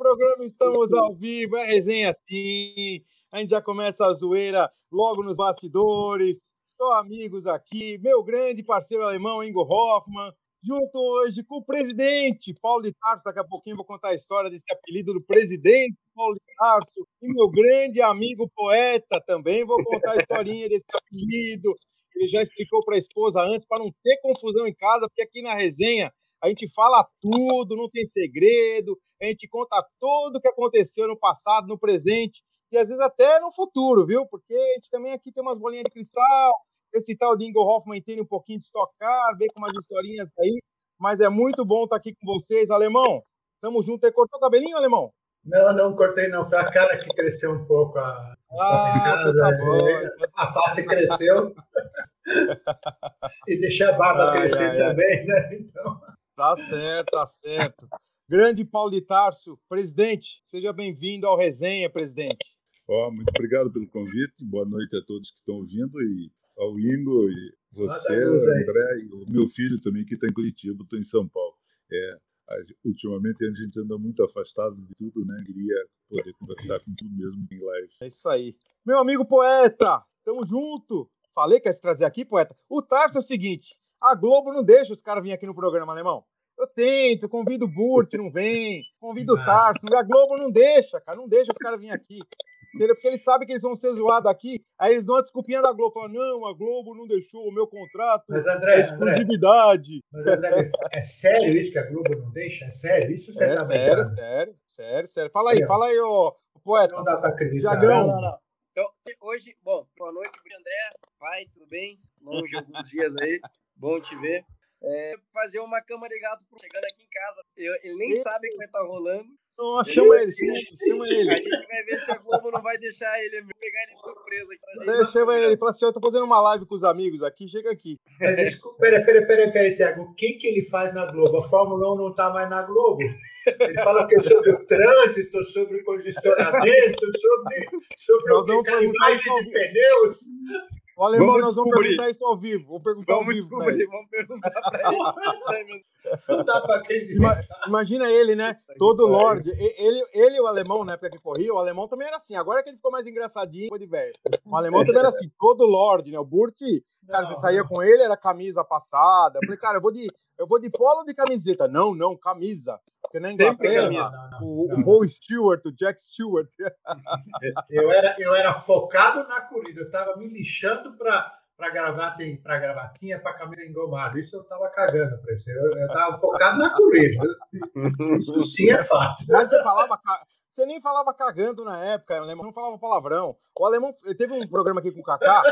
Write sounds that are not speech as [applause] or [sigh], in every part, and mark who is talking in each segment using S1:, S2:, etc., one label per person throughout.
S1: programa, estamos ao vivo, é resenha assim. A gente já começa a zoeira logo nos bastidores. Estou amigos aqui, meu grande parceiro alemão, Ingo Hoffman, junto hoje com o presidente Paulo de Tarso. Daqui a pouquinho vou contar a história desse apelido do presidente Paulo de Tarso. E meu grande amigo poeta também. Vou contar a historinha desse apelido. Ele já explicou para a esposa antes, para não ter confusão em casa, porque aqui na resenha a gente fala tudo, não tem segredo, a gente conta tudo o que aconteceu no passado, no presente e às vezes até no futuro, viu? Porque a gente também aqui tem umas bolinhas de cristal, esse tal de Ingo Hoffman entende um pouquinho de estocar, vem com umas historinhas aí, mas é muito bom estar aqui com vocês, Alemão. Tamo junto. Você cortou o cabelinho, Alemão?
S2: Não, não cortei não, foi a cara que cresceu um pouco. A,
S1: ah, a, tá bom.
S2: a face cresceu [laughs] e deixa a barba ai, crescer ai, também, ai. né? Então...
S1: Tá certo, tá certo. Grande Paulo de Tarso, presidente, seja bem-vindo ao Resenha, presidente.
S3: Oh, muito obrigado pelo convite, boa noite a todos que estão ouvindo e ao Ingo e você, André, e o meu filho também que está em Curitiba, estou em São Paulo. É, ultimamente a gente anda muito afastado de tudo, né? Queria poder conversar com tudo mesmo em live.
S1: É isso aí. Meu amigo poeta, tamo junto. Falei que ia te trazer aqui, poeta. O Tarso é o seguinte, a Globo não deixa os caras virem aqui no programa, alemão. Eu tento, convido o Burt, não vem. Convido o Tarso. A Globo não deixa, cara. Não deixa os caras virem aqui. Entendeu? Porque eles sabem que eles vão ser zoados aqui. Aí eles dão a desculpinha da Globo. Falam, não, a Globo não deixou o meu contrato.
S2: Mas, André,
S1: exclusividade.
S2: André, mas, André, é sério isso que a Globo não deixa? É sério? Isso você
S1: é tá sério, sério, sério, sério. Fala aí, fala aí, ô, poeta.
S2: Não dá pra acreditar.
S1: Jagão. Não, não, não.
S4: Então, hoje, bom, boa noite, André. Pai, tudo bem? Longe alguns dias aí. Bom te ver. É, fazer uma cama de gato chegando aqui em casa. Eu, ele nem e... sabe o que vai estar tá rolando.
S1: Oh, chama ele, chama ele.
S4: A gente vai ver se a Globo não vai deixar ele pegar ele de surpresa.
S1: Aqui, chama ele, fala assim: eu tô fazendo uma live com os amigos aqui, chega aqui.
S2: Mas desculpa, peraí, peraí, peraí, peraí, Tiago. O que, que ele faz na Globo? A Fórmula 1 não tá mais na Globo. Ele fala que é sobre o trânsito, sobre o congestionamento, sobre, sobre
S1: Nós vamos perguntar isso
S2: de pneus.
S1: O alemão, vamos nós vamos perguntar isso ao vivo. Vamos perguntar
S4: vamos
S1: ao vivo.
S4: Descobrir, vamos perguntar pra ele. [laughs]
S2: Não dá pra
S1: Imagina ele, né? Todo Lorde. Ele, ele, o alemão, na época que corria, o alemão também era assim. Agora que ele ficou mais engraçadinho, de velho. O alemão também era assim, todo Lorde, né? O Burt, cara, você saía com ele, era camisa passada. Eu falei, cara, eu vou de, eu vou de polo ou de camiseta? Não, não, camisa. Porque na Inglaterra, o, o Paul Stewart, o Jack Stewart. [laughs]
S2: Eu era, eu era focado na corrida, eu estava me lixando para para gravar tem para gravatinha para camisa engomada. Isso eu tava cagando para isso. Eu, eu tava focado na corrida. Isso sim é fato.
S1: Mas você falava você nem falava cagando na época o alemão não falava palavrão. O alemão teve um programa aqui com o Kaká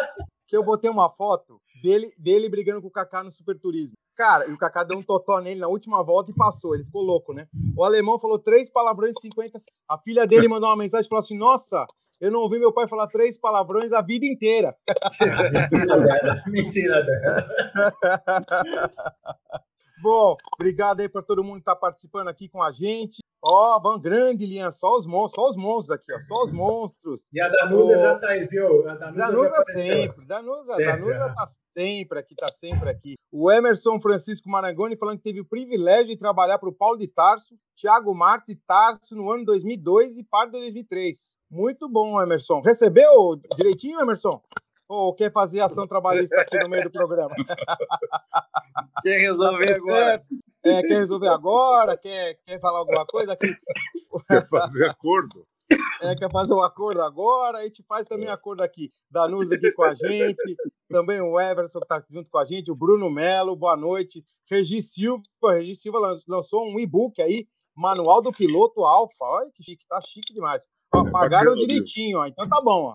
S1: que eu botei uma foto dele dele brigando com o Kaká no Super Turismo Cara, e o Kaká deu um totó nele na última volta e passou. Ele ficou louco, né? O alemão falou três palavrões em 50 A filha dele [laughs] mandou uma mensagem e falou assim: Nossa, eu não ouvi meu pai falar três palavrões a vida inteira. [laughs]
S2: Mentira dela. Mentira dela. [laughs]
S1: Bom, obrigado aí para todo mundo que está participando aqui com a gente. Ó, oh, Van Grande, Lian, só os monstros, só os monstros aqui, ó, só os monstros.
S2: E a Danusa oh, já tá aí, viu?
S1: A Danusa, Danusa sempre, Danusa, sempre, Danusa tá sempre aqui, tá sempre aqui. O Emerson Francisco Marangoni falando que teve o privilégio de trabalhar para o Paulo de Tarso, Thiago Martins e Tarso no ano 2002 e parte de 2003. Muito bom, Emerson. Recebeu direitinho, Emerson? Ou quer fazer ação trabalhista aqui no meio do programa? [laughs]
S4: Quer resolver agora?
S1: É, quer resolver agora? Quer, quer falar alguma coisa? Aqui?
S3: Quer fazer acordo?
S1: É, quer fazer um acordo agora? A gente faz também acordo aqui. Danus aqui com a gente, também o Everson que está junto com a gente, o Bruno Melo, boa noite. Regi Silva, Regi Silva lançou um e-book aí, Manual do Piloto Alfa. Olha que chique, tá chique demais. Ó, é pagaram direitinho, ó, então tá bom, ó.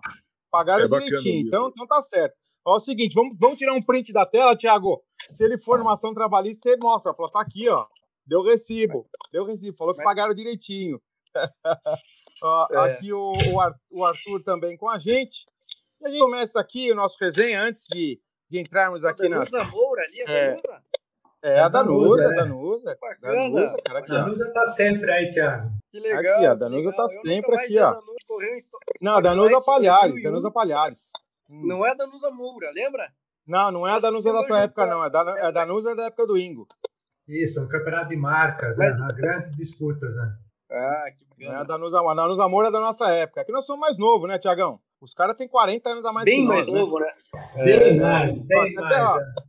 S1: Pagaram é direitinho, então, então tá certo. Ó, é o seguinte, vamos, vamos tirar um print da tela, Thiago. Se ele for numa ação trabalhista, você mostra. Fala, tá aqui, ó. Deu recibo. Deu recibo. Falou que pagaram direitinho. [laughs] ó, é. Aqui o, o, Arthur também com a gente. E a gente começa aqui o nosso resenha antes de, de entrarmos aqui nas.
S4: Moura ali, a é,
S1: é, a Danusa, a Danusa.
S4: Bacana. Danusa,
S2: cara, aqui, a Danusa tá sempre aí, Thiago.
S4: Que legal.
S1: Aqui, a Danusa tá sempre aqui, ó. Não, a Danusa Palhares, Danusa Palhares.
S4: Não é a Danusa Moura, lembra?
S1: Não, não é a Danusa da tua época, não. É, é a Danusa da época do Ingo.
S2: Isso, um campeonato de marcas, Mas... né? grandes disputas, né?
S4: Ah, que bacana.
S1: É, a Danusa. A Danusa Amor é da nossa época. Aqui nós somos mais novos, né, Tiagão? Os caras têm 40 anos a mais
S4: Bem
S1: que nós,
S4: mais
S1: né?
S4: novo, né?
S2: Bem mais, bem
S1: Até,
S2: mais.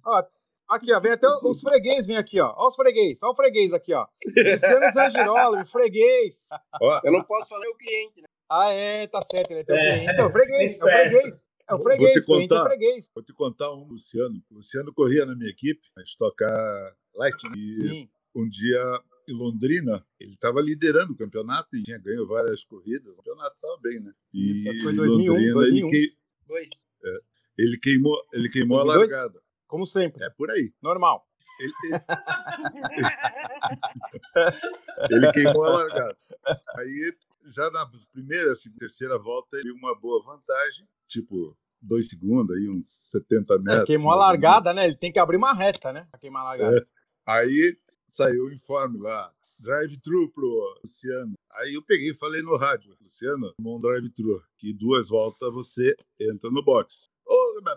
S1: ó, ó, aqui, ó, vem até os freguês, vem aqui, ó. Ó os freguês, ó o freguês aqui, ó. Luciano Zangirola, o freguês.
S3: Ó,
S4: Eu não posso falar o cliente, né?
S1: Ah, é, tá certo, ele é teu
S2: É,
S1: cliente. Então, freguês, é o freguês. É o
S3: Vou te
S1: freguês, cliente é
S3: contar.
S1: freguês.
S3: vou te contar um, Luciano. O Luciano corria na minha equipe, a estocar Lightning. E
S1: Sim.
S3: um dia em Londrina, ele estava liderando o campeonato e tinha ganho várias corridas. O campeonato estava bem, né? E
S1: Isso, foi
S3: em
S1: 2001,
S3: Londrina,
S1: 2001.
S3: Ele, quei-
S4: Dois.
S3: ele queimou, ele queimou a
S1: 2002?
S3: largada.
S1: Como sempre,
S3: É por aí.
S1: normal.
S3: Ele, ele [laughs] queimou a largada. Aí, já na primeira, segunda, terceira volta, ele uma boa vantagem, tipo, dois segundos, aí, uns 70
S1: É,
S3: metros.
S1: queimou a largada, né? Ele tem que abrir uma reta, né? Pra queimar a largada.
S3: Aí saiu o informe lá, drive-thru pro Luciano. Aí eu peguei e falei no rádio, Luciano, um drive-thru, que duas voltas você entra no box. Bah,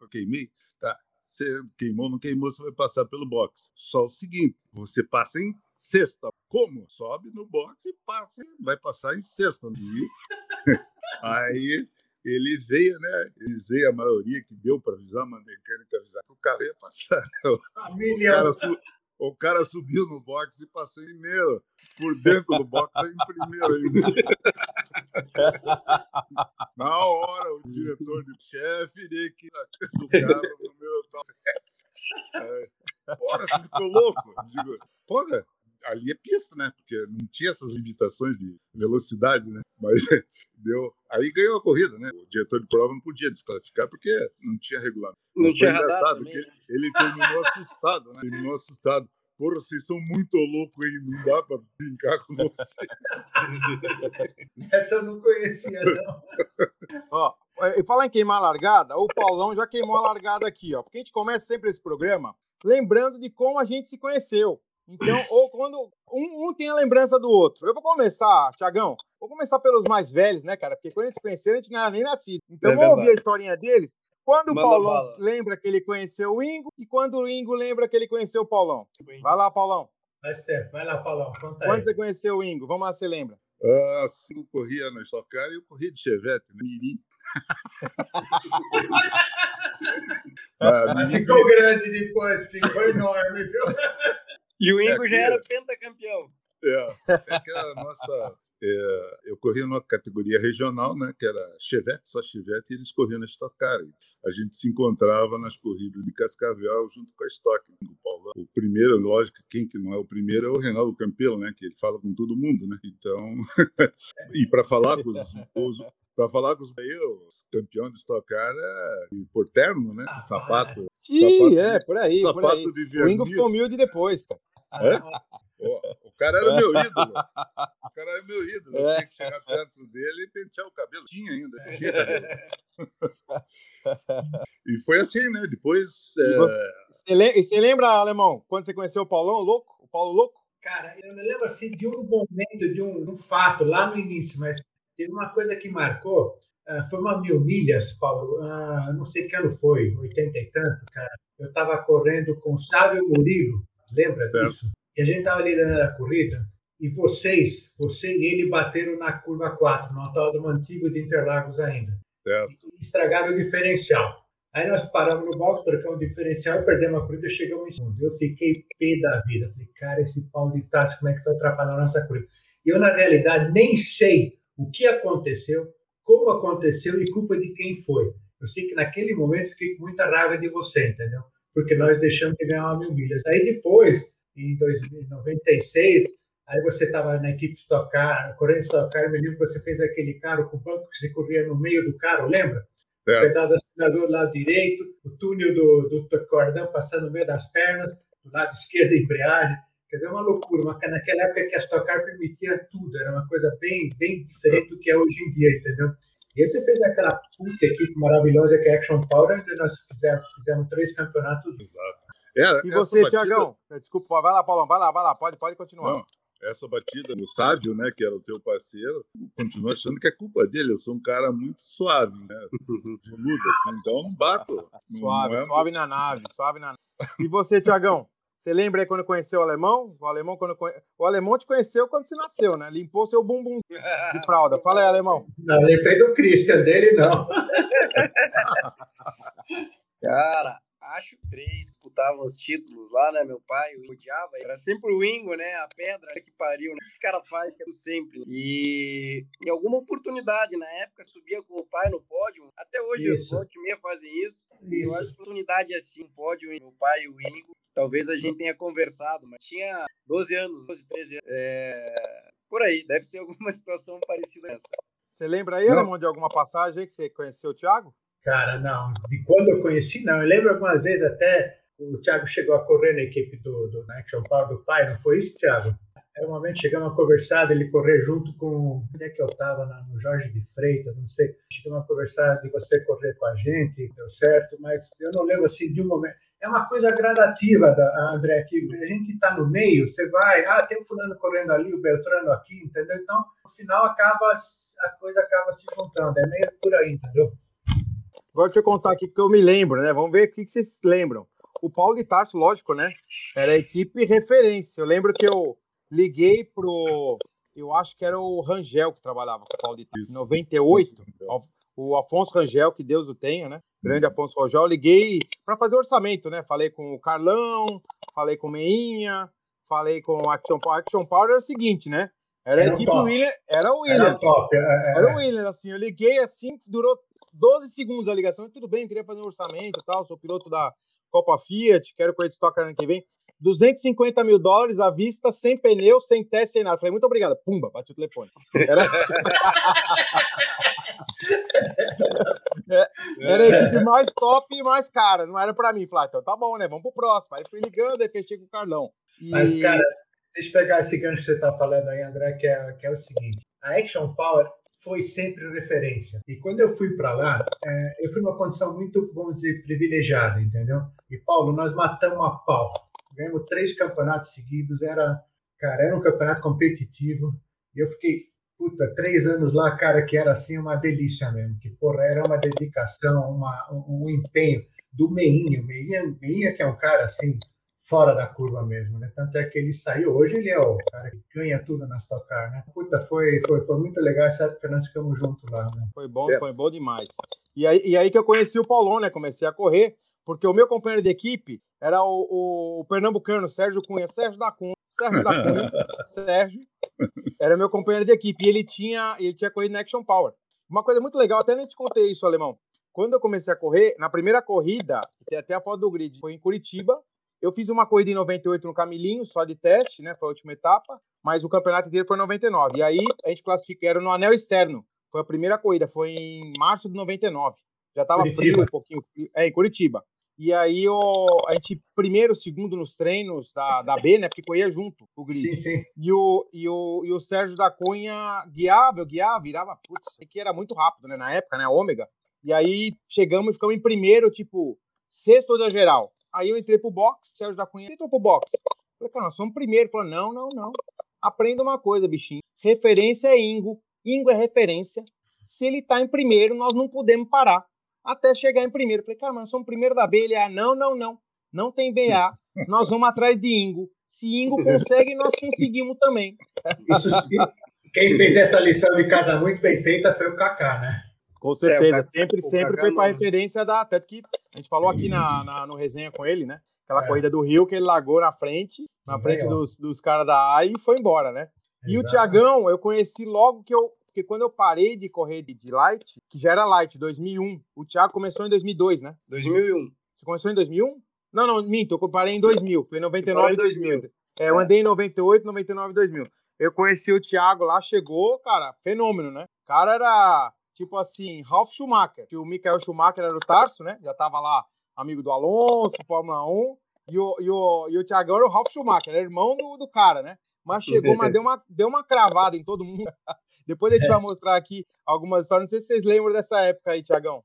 S3: eu queimei. Tá, você queimou, não queimou, você vai passar pelo box. Só o seguinte, você passa em sexta. Como? Sobe no box e passa, vai passar em sexta. E [laughs] aí ele veio, né? Eles veio a maioria que deu para avisar, uma mecânica avisar que o carro ia passar. [laughs]
S2: A
S3: O cara, su- o cara subiu no box e passou em primeiro. Por dentro do box é em primeiro. [laughs] Na hora, o diretor de chefe de que do carro no meu tal. É, Porra, você ficou louco? Eu Digo, porra, ali é pista, né? Porque não tinha essas limitações de velocidade, né? Mas [laughs] deu. Aí ganhou a corrida, né? O diretor de prova não podia desclassificar porque não tinha regulamento.
S4: Não
S3: Foi
S4: tinha radar
S3: engraçado
S4: também,
S3: que
S4: né?
S3: ele terminou assustado, né? Terminou assustado. Porra, vocês são muito loucos aí, não dá pra brincar com vocês. [laughs]
S2: Essa eu não conhecia, não. [laughs]
S1: Ó, e falar em queimar a largada, o Paulão já queimou a largada aqui, ó. Porque a gente começa sempre esse programa lembrando de como a gente se conheceu. Então, ou quando um, um tem a lembrança do outro. Eu vou começar, Tiagão, vou começar pelos mais velhos, né, cara? Porque quando eles se conheceram, a gente não era nem nascido. Então,
S4: É
S1: vamos ouvir a historinha deles. Quando o
S4: Manda
S1: Paulão
S4: bala.
S1: lembra que ele conheceu o Ingo e quando o Ingo lembra que ele conheceu o Paulão. Vai lá, Paulão.
S2: Faz tempo. Vai lá, Paulão. Conta
S1: Quando
S2: aí.
S1: você conheceu o Ingo? Vamos lá, você lembra?
S3: Ah, assim, eu corria na Stock Car e eu corria de Chevette, né? Mirim. [laughs] Ah,
S2: Mas ficou grande depois, ficou enorme, viu?
S4: E o
S3: É,
S4: Ingo já
S3: aqui,
S4: era pentacampeão.
S3: É, é que a nossa. É, eu corria numa categoria regional, né, que era Chevette, só Chevette, e eles corriam na Stock Car. A gente se encontrava nas corridas de Cascavel junto com a Stock. O, Paulão. o primeiro, lógico, quem que não é o primeiro é o Reinaldo Campelo, né, que ele fala com todo mundo, né? Então, [laughs] e para falar com os, os para falar com os eu, campeão de Stock Car é por terno, né? Sapato,
S1: Ih,
S3: Sapato-
S1: é, por aí, por aí.
S3: sapato de
S1: O. Ingo ficou humilde depois, cara.
S3: É? [laughs] O cara era meu ídolo. [laughs] O cara era meu ídolo. Eu
S1: É.
S3: tinha que chegar perto dele e pentear o cabelo. Tinha ainda. Tinha cabelo. E foi assim, né? Depois.
S1: E
S3: é,
S1: você- Você lem- você lembra, Alemão, quando você conheceu o Paulão, o louco? O Paulo Louco?
S2: Cara, eu me lembro assim de um momento, de um, de um fato lá no início, mas teve uma coisa que marcou. ah, foi uma mil milhas, Paulo. ah, não sei que ano foi, 80 e tanto, cara. Eu estava correndo com o Sávio Murilo, lembra
S3: Certo.
S2: disso? E a gente estava liderando a corrida. E vocês, você e ele bateram na curva 4, no autódromo antigo de Interlagos ainda.
S3: certo.
S2: E estragaram o diferencial. Aí nós paramos no box, trocamos o diferencial, perdemos a corrida e chegamos em segundo. Eu fiquei pé da vida. Falei, cara, esse pau de táxi, como é que vai atrapalhar a nossa corrida? E eu, na realidade, nem sei o que aconteceu, como aconteceu e culpa de quem foi. Eu sei que naquele momento fiquei com muita raiva de você, entendeu? Porque nós deixamos de ganhar uma mil milhas. Aí depois, em 2096, aí você estava na equipe Stock Car, correndo Stock Car, eu me lembro que você fez aquele carro com o banco que você corria no meio do carro, lembra? Pedal do acelerador do lado direito, o túnel do, do cordão passando no meio das pernas, do lado esquerdo embreagem. Quer dizer, uma loucura. Uma, naquela época que a Stock Car permitia tudo, era uma coisa bem, bem diferente do que é hoje em dia, entendeu? E aí você fez aquela puta equipe maravilhosa que é Action Power, onde nós fizemos, fizemos três campeonatos.
S3: Exato. É,
S1: E você,
S3: batida-
S1: Tiagão? Desculpa, vai lá, Paulão, vai lá, vai lá, pode, pode continuar.
S3: Não, essa batida do Sávio, né, que era o teu parceiro, continuo achando que é culpa dele. Eu sou um cara muito suave, né? Assim, então eu não bato. Não-
S1: Suave,
S3: não é
S1: suave
S3: muito-
S1: na nave, suave na nave. E você, Tiagão? Você lembra aí quando conheceu o alemão? O alemão, quando conhe... o alemão te conheceu quando você nasceu, né? Limpou seu bumbum de fralda. Fala aí, alemão.
S2: Não, limpei do Christian, dele não. [laughs]
S4: Cara, acho que três disputavam os títulos lá, né? Meu pai o odiava. Era sempre o Ingo, né? A pedra que pariu. Né? Esse cara faz que é sempre. E em alguma oportunidade, na época, subia com o pai no pódio. Até hoje, isso. o e meia fazem isso. isso. Eu acho que oportunidade é assim, pódio, o pai e o Ingo. Talvez a gente tenha conversado, mas tinha 12 anos, 12, 13 anos. É... Por aí, deve ser [laughs] alguma situação parecida essa.
S1: Você lembra aí, Alemão, de alguma passagem que você conheceu o Thiago?
S2: Cara, não. De quando eu conheci, não. Eu lembro algumas vezes até o Thiago chegou a correr na equipe do, do Action Power do pai, não foi isso, Thiago? Era um momento, chegamos a conversar, ele correr junto com. Onde é que eu estava? No Jorge de Freitas, não sei. Chegamos a conversar de você correr com a gente, deu certo, mas eu não lembro assim de um momento. É uma coisa gradativa, da, André, que a gente está no meio, você vai, ah, tem o fulano correndo ali, o Beltrano aqui, entendeu? Então, no final, acaba, a coisa acaba se juntando, é meio por aí, entendeu?
S1: Agora deixa eu contar aqui que eu me lembro, né? Vamos ver o que vocês lembram. O Paulo de Tarso, lógico, né? Era a equipe referência. Eu lembro que eu liguei pro. Eu acho que era o Rangel que trabalhava com o Paulo de Tarso. Em 98, o Afonso Rangel, que Deus o tenha, né? Grande. Afonso Rangel. Eu liguei para fazer orçamento, né? Falei com o Carlão, falei com o Meinha, falei com o Action Power. Action Power era o seguinte, né? Era, era a equipe Williams. Era o Williams. Era, top, é, é, era o Williams, assim. Eu liguei assim, durou 12 segundos a ligação, tudo bem, queria fazer um orçamento e tal, sou piloto da Copa Fiat, quero correr de Stock ano que vem. 250 mil dólares à vista, sem pneu, sem teste, sem nada. Falei, muito obrigado. Pumba, bati o telefone. Era, [laughs] é, era a equipe mais top e mais cara. Não era pra mim. Falei, então tá bom, né? Vamos pro próximo. Aí fui ligando, e fechei com o Carlão.
S2: E... Mas, cara, deixa eu pegar esse gancho que você tá falando aí, André, que é, que é o seguinte. A Action Power foi sempre referência. E quando eu fui para lá, é, eu fui numa condição muito, vamos dizer, privilegiada, entendeu? E Paulo, nós matamos a pau. Ganhamos três campeonatos seguidos, era, cara, era um campeonato competitivo. E eu fiquei, puta, três anos lá, cara, que era assim uma delícia mesmo. Que, porra, era uma dedicação, uma, um, um empenho do Meinha. O Meinha, Meinha que é um cara assim, fora da curva mesmo, né? Tanto é que ele saiu, hoje ele é o cara que ganha tudo na Stock Car, né? Puta, foi, foi, foi muito legal essa época nós ficamos juntos lá, né?
S1: Foi bom, é. foi bom demais. E aí, e aí que eu conheci o Paulão, né? Comecei a correr, porque o meu companheiro de equipe era o, o, o pernambucano Sérgio Cunha, Sérgio da Cunha, Sérgio da Cunha, [laughs] Sérgio, era meu companheiro de equipe, e ele tinha, ele tinha corrido na Action Power. Uma coisa muito legal, até nem te contei isso, Alemão. Quando eu comecei a correr, na primeira corrida, tem até a foto do grid, foi em Curitiba, eu fiz uma corrida em 98 no Camilinho, só de teste, né? Foi a última etapa, mas o campeonato inteiro foi em 99. E aí a gente classificou, era no anel externo. Foi a primeira corrida, foi em março de 99. Já tava Curitiba. frio, um pouquinho frio. É, em Curitiba. E aí o, a gente, primeiro, segundo nos treinos da, da B, né? Porque corria junto o grid.
S2: Sim, sim.
S1: E o, e o, e o Sérgio da Cunha guiava, eu guiava, virava, putz, que era muito rápido, né? Na época, né? Ômega. E aí chegamos e ficamos em primeiro, tipo, sexto da geral. Aí eu entrei pro box, Sérgio da Cunha entrou pro box. Falei, cara, nós somos primeiro. Ele falou, não, não, não. Aprenda uma coisa, bichinho. Referência é Ingo. Ingo é referência. Se ele tá em primeiro, nós não podemos parar até chegar em primeiro. Falei, cara, mas nós somos primeiro da B. Ele, ah, não, não, não. Não tem BA. [laughs] Nós vamos atrás de Ingo. Se Ingo consegue, nós conseguimos também.
S2: Isso, quem fez essa lição de casa muito bem feita foi o Kaká, né?
S1: Com certeza, é, sempre, sempre foi para referência da. Até que a gente falou aqui na, na, no resenha com ele, né? Aquela é. corrida do Rio que ele largou na frente, na frente dos, dos caras da A e foi embora, né? E o Tiagão, eu conheci logo que eu. Porque quando eu parei de correr de, de light, que já era light, 2001, o Thiago começou em 2002, né?
S4: 2001.
S1: Você começou em 2001? Não, não, minto, eu parei em 2000, foi em 99
S4: e 2000.
S1: É, eu andei em 98, 99 e 2000. Eu conheci o Thiago lá, chegou, cara, fenômeno, né? O cara era tipo assim, Ralf Schumacher. O Michael Schumacher era o Tarso, né? Já tava lá, amigo do Alonso, Fórmula 1. E o, e o, e o Thiagão era o Ralf Schumacher, era irmão do, do cara, né? Mas chegou, mas deu uma, [laughs] deu uma cravada em todo mundo. [laughs] Depois a gente é. vai mostrar aqui algumas histórias. Não sei se vocês lembram dessa época aí, Tiagão.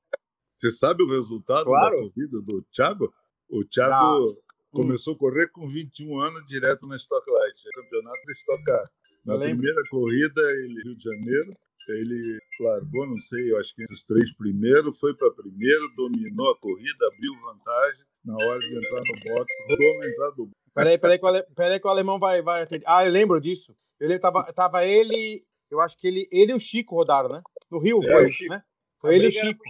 S3: Você sabe o resultado claro. da corrida do Thiago? O Thiago começou a correr com 21 anos direto na Stock Light, campeonato de Stock Car. Na primeira corrida, ele Rio de Janeiro, ele largou, não sei, eu acho que entre os três primeiros, foi para primeiro, dominou a corrida, abriu vantagem. na hora de entrar no box, rodou na entrada do
S1: Peraí, peraí, que o, ale... peraí que o alemão vai, vai atender. Ah, eu lembro disso. Eu lembro, tava, tava ele, eu acho que ele, ele e o Chico rodaram, né? No Rio,
S4: É,
S1: foi,
S4: o Chico.
S1: né? Foi ele e o Chico.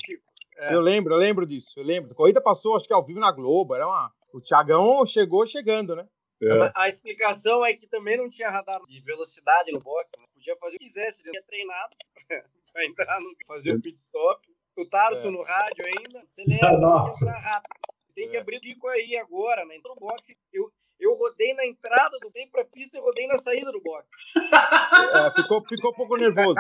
S4: É.
S1: Eu lembro, eu lembro disso, eu lembro. A corrida passou, acho que ao vivo na Globo, era uma... O Thiagão chegou chegando, né?
S3: É,
S4: A explicação é que também não tinha radar de velocidade no box. Né? Podia fazer o que quisesse, ele tinha treinado [laughs] pra entrar no fazer o pit stop. O Tarso
S1: É.
S4: no rádio ainda, acelera,
S2: Nossa.
S4: entrar rápido. Tem que
S1: É.
S4: abrir o Chico aí agora, né? Entrou no box. Eu, eu rodei na entrada do tempo pra pista e rodei na saída do box.
S1: É, ficou, ficou um pouco nervoso.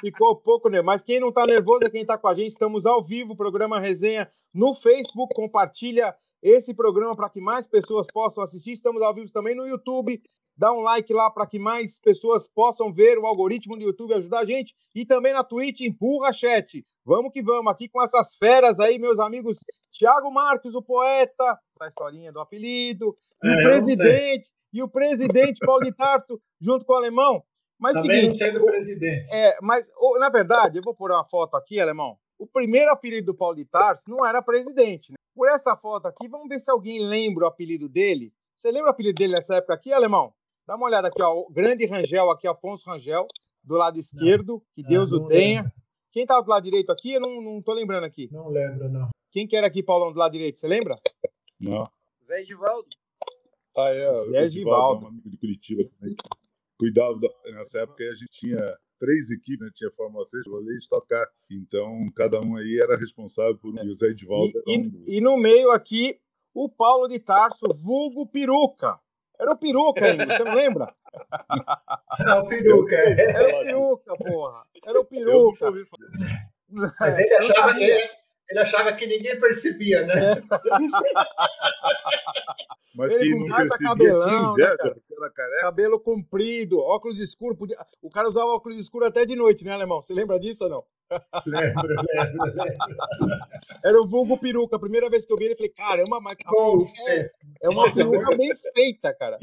S1: Ficou um pouco nervoso. Mas quem não tá nervoso é quem tá com a gente. Estamos ao vivo, programa Resenha no Facebook. Compartilha esse programa para que mais pessoas possam assistir. Estamos ao vivo também no YouTube. Dá um like lá para que mais pessoas possam ver o algoritmo do YouTube ajudar a gente. E também na Twitch, empurra chat. Vamos que vamos aqui com essas feras aí, meus amigos. Tiago Marques, o poeta, da historinha do apelido. E
S2: É,
S1: o
S2: não
S1: presidente, e o presidente Paulo de Tarso, junto com o alemão. Mas é o
S2: Também não
S1: seguinte,
S2: sendo presidente.
S1: é, mas na verdade, eu vou pôr uma foto aqui, alemão. O primeiro apelido do Paulo de Tarso não era presidente. Né? Por essa foto aqui, vamos ver se alguém lembra o apelido dele. Você lembra o apelido dele nessa época aqui, alemão? Dá uma olhada aqui, ó. O grande Rangel aqui, Afonso Rangel, do lado esquerdo. Que Deus
S2: não
S1: o tenha.
S2: lembro.
S1: Quem tava do lado direito aqui? Eu não, não tô lembrando aqui.
S2: Não lembro, não.
S1: Quem que era aqui, Paulão, do lado direito? Você lembra?
S3: não.
S4: Zé Givaldo.
S3: Ah, é.
S1: Zé Givaldo.
S3: um amigo de Curitiba também. Cuidava, da- nessa época a gente tinha três equipes, né? tinha Fórmula 3, vôlei e Stock Car. Então, cada um aí era responsável por um. E o Zé Edvaldo
S1: E,
S3: era um
S1: e- e no meio aqui, o Paulo de Tarso, vulgo peruca. Era o peruca ainda, você não lembra?
S2: Ah, o peruca. é.
S1: Era o peruca, porra. Era o peruca.
S2: Mas ele achava, ele, ele achava que ninguém percebia, né? [laughs]
S3: Mas
S1: Ele com
S3: percebia
S1: cabelão, né, cara? Cabelo comprido, óculos escuros. Podia... O cara usava óculos escuros até de noite, né, alemão? Você lembra disso ou não?
S2: Lembro, lembro, lembro.
S1: Era o vulgo peruca. A primeira vez que eu vi ele, eu falei, caramba, mas a
S2: Bons
S1: peruca é, é uma peruca bem feita, cara.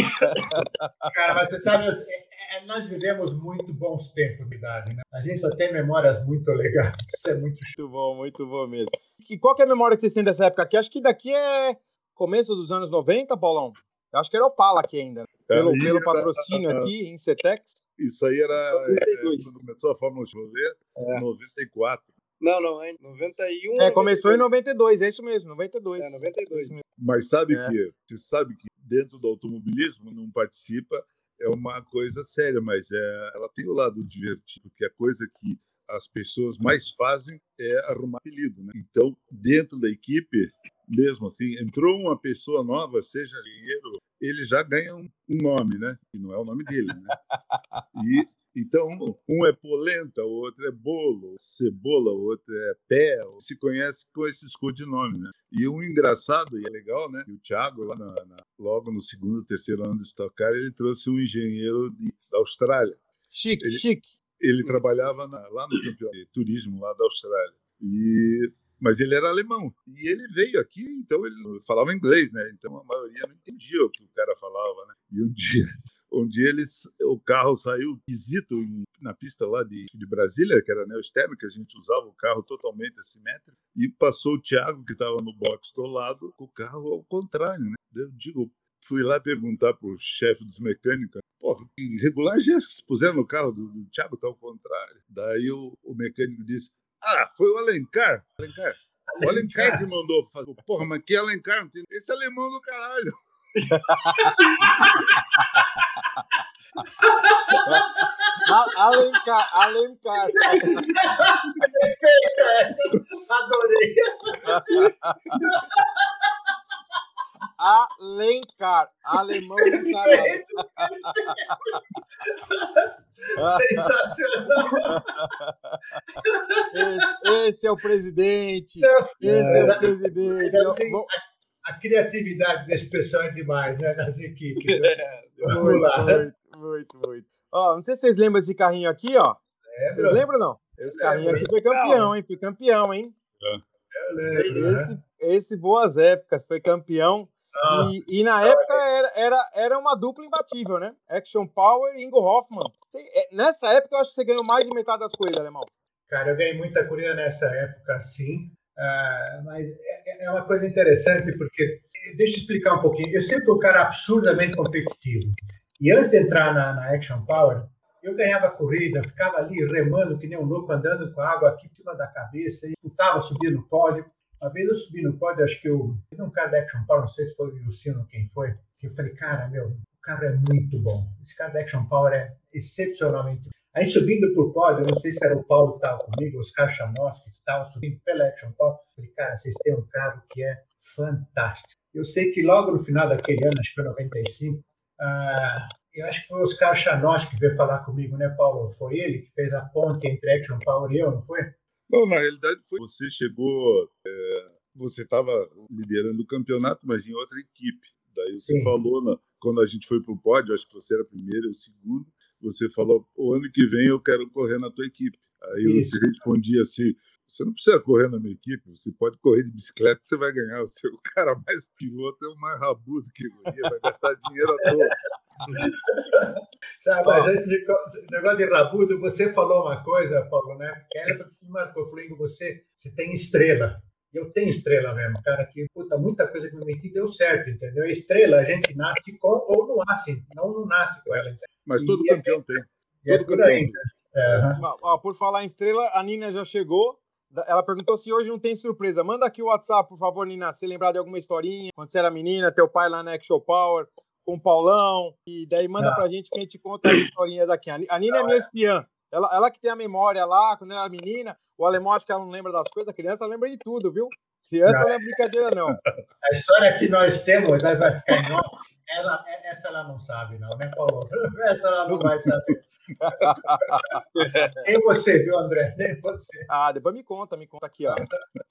S2: Cara, mas você sabe, é- nós vivemos muito bons tempos de idade, né? A gente só tem memórias muito legais. [laughs] Isso é muito
S1: Muito bom, muito bom mesmo. E qual que é a memória que vocês têm dessa época aqui? Acho que daqui é começo dos anos 90, Paulão. Eu acho que era Opala aqui ainda. Pelo,
S3: Aí
S1: pelo
S3: era-
S1: patrocínio aqui, em Cetex.
S3: Isso aí era é,
S4: 92.
S3: quando começou a Fórmula 1
S4: É.
S3: em 94.
S4: Não, não, é 91.
S1: É, começou em 92, é isso mesmo, 92.
S4: É, 92.
S1: Isso mesmo.
S3: Mas sabe
S1: É.
S3: que você sabe que dentro do automobilismo não participa é uma coisa séria, mas é, ela tem o lado divertido, que a coisa que as pessoas mais fazem é arrumar apelido, né? Então, dentro da equipe, mesmo assim, entrou uma pessoa nova, seja engenheiro, ele já ganha um, um nome, né? E não é o nome dele, né? [laughs] E então, um é polenta, o outro é bolo, cebola, o outro é pé, se conhece com esses codinomes, né? E o engraçado e é legal, né? O Thiago, lá na- na- logo no segundo, terceiro ano de Stock Car, ele trouxe um engenheiro de- da Austrália.
S1: Chique,
S3: Ele-
S1: chique.
S3: Ele trabalhava na- lá no campeonato de turismo lá da Austrália. E mas ele era alemão. E ele veio aqui, então ele falava inglês, né? Então a maioria não entendia o que o cara falava, né? E um dia, dia eles, o carro saiu esquisito na pista lá de, de Brasília, que era que a gente usava o carro totalmente assimétrico, e passou o Thiago, que estava no box do lado, com o carro ao contrário, né? Eu digo, fui lá perguntar pro chefe dos mecânicos, porra, que regulagem é essa que se puseram no carro do, do Thiago, tá ao contrário. Daí o, o mecânico disse, ah, foi o Alencar. Alencar. O Alencar que mandou fazer. Porra, mas que Alencar? Esse alemão do caralho.
S1: Alencar, Alencar.
S2: Essa, adorei.
S1: Alencar. Alemão do caralho.
S2: Sensacional.
S1: Esse, esse é o presidente. Esse é,
S2: mas-
S1: o presidente.
S2: assim, A criatividade da expressão é demais, né? Nas equipes. né? [laughs] Vamos
S1: muito,
S2: lá.
S1: muito, muito, muito. Ó, não sei se vocês lembram desse carrinho aqui, ó. Vocês
S2: Lembra?
S1: lembram não? Esse carrinho aqui foi campeão, hein? Foi campeão, hein?
S2: Eu lembro, né?
S1: Esse, esse boas épocas, foi campeão.
S2: Ah,
S1: E, e na época era, era, era uma dupla imbatível, né? Action Power e Ingo Hoffman. Você- é, nessa época eu acho que você ganhou mais de metade das coisas, alemão.
S2: Cara, eu ganhei muita corrida nessa época, sim. Uh, mas é, é, uma coisa interessante porque deixa eu explicar um pouquinho. Eu sempre fui um cara absurdamente competitivo. E antes de entrar na, na Action Power, eu ganhava corrida, ficava ali remando que nem um louco, andando com água aqui em cima da cabeça, e disputava subir no pódio. Uma vez eu subi no pódio, acho que eu. Teve um cara da Action Power, não sei se foi o Luciano quem foi, que eu falei, cara, meu, o carro é muito bom. Esse cara da Action Power é excepcionalmente Aí subindo por pódio, não sei se era o Paulo que estava comigo, os caras que estavam subindo pela Action Power. Falei, cara, vocês têm um carro que é fantástico. Eu sei que logo no final daquele ano, acho que foi 95, ah, eu acho que foi o Oscar Chanos que veio falar comigo, né, Paulo? Foi ele que fez a ponte entre Action Power e eu, não foi?
S3: Bom, na realidade foi. Você chegou, é, você estava liderando o campeonato, mas em outra equipe. Daí você Sim. falou, na, quando a gente foi para o pódio, acho que você era o primeiro e o segundo, você falou, o ano que vem eu quero correr na tua equipe. Aí Isso. eu respondi assim, você não precisa correr na minha equipe, você pode correr de bicicleta você vai ganhar. O seu [laughs] cara mais piloto é o mais rabudo que vai gastar dinheiro à toa. [laughs]
S2: Sabe, mas esse negócio de rabudo, você falou uma coisa, Paulo, né? Era que marcou, você, você tem estrela. Eu tenho estrela mesmo, cara, que puta, muita coisa que me meti deu certo, entendeu? Estrela, a gente nasce com ou não nasce, não, não nasce com ela, entendeu?
S3: Mas todo e é campeão é, tem.
S2: É todo campeão aí, tem.
S1: É. Ó, por falar em estrela, a Nina já chegou. Ela perguntou se hoje não tem surpresa. Manda aqui o WhatsApp, por favor, Nina, se lembrar de alguma historinha. Quando você era menina, teu pai lá na Action Power, com o Paulão. E daí manda não. pra gente que a gente conta as historinhas aqui. A Nina é minha espiã. Ela, ela que tem a memória lá, quando ela era menina. O alemão acho que ela não lembra das coisas. A criança lembra de tudo, viu? Criança não, não é brincadeira, não. [laughs]
S2: A história que nós temos vai ficar [laughs] ela, é, essa ela não sabe, não, né, Paulo? [laughs] Essa ela não vai saber. [laughs] Nem você, viu, André? Nem você.
S1: Ah, depois me conta, me conta aqui, ó.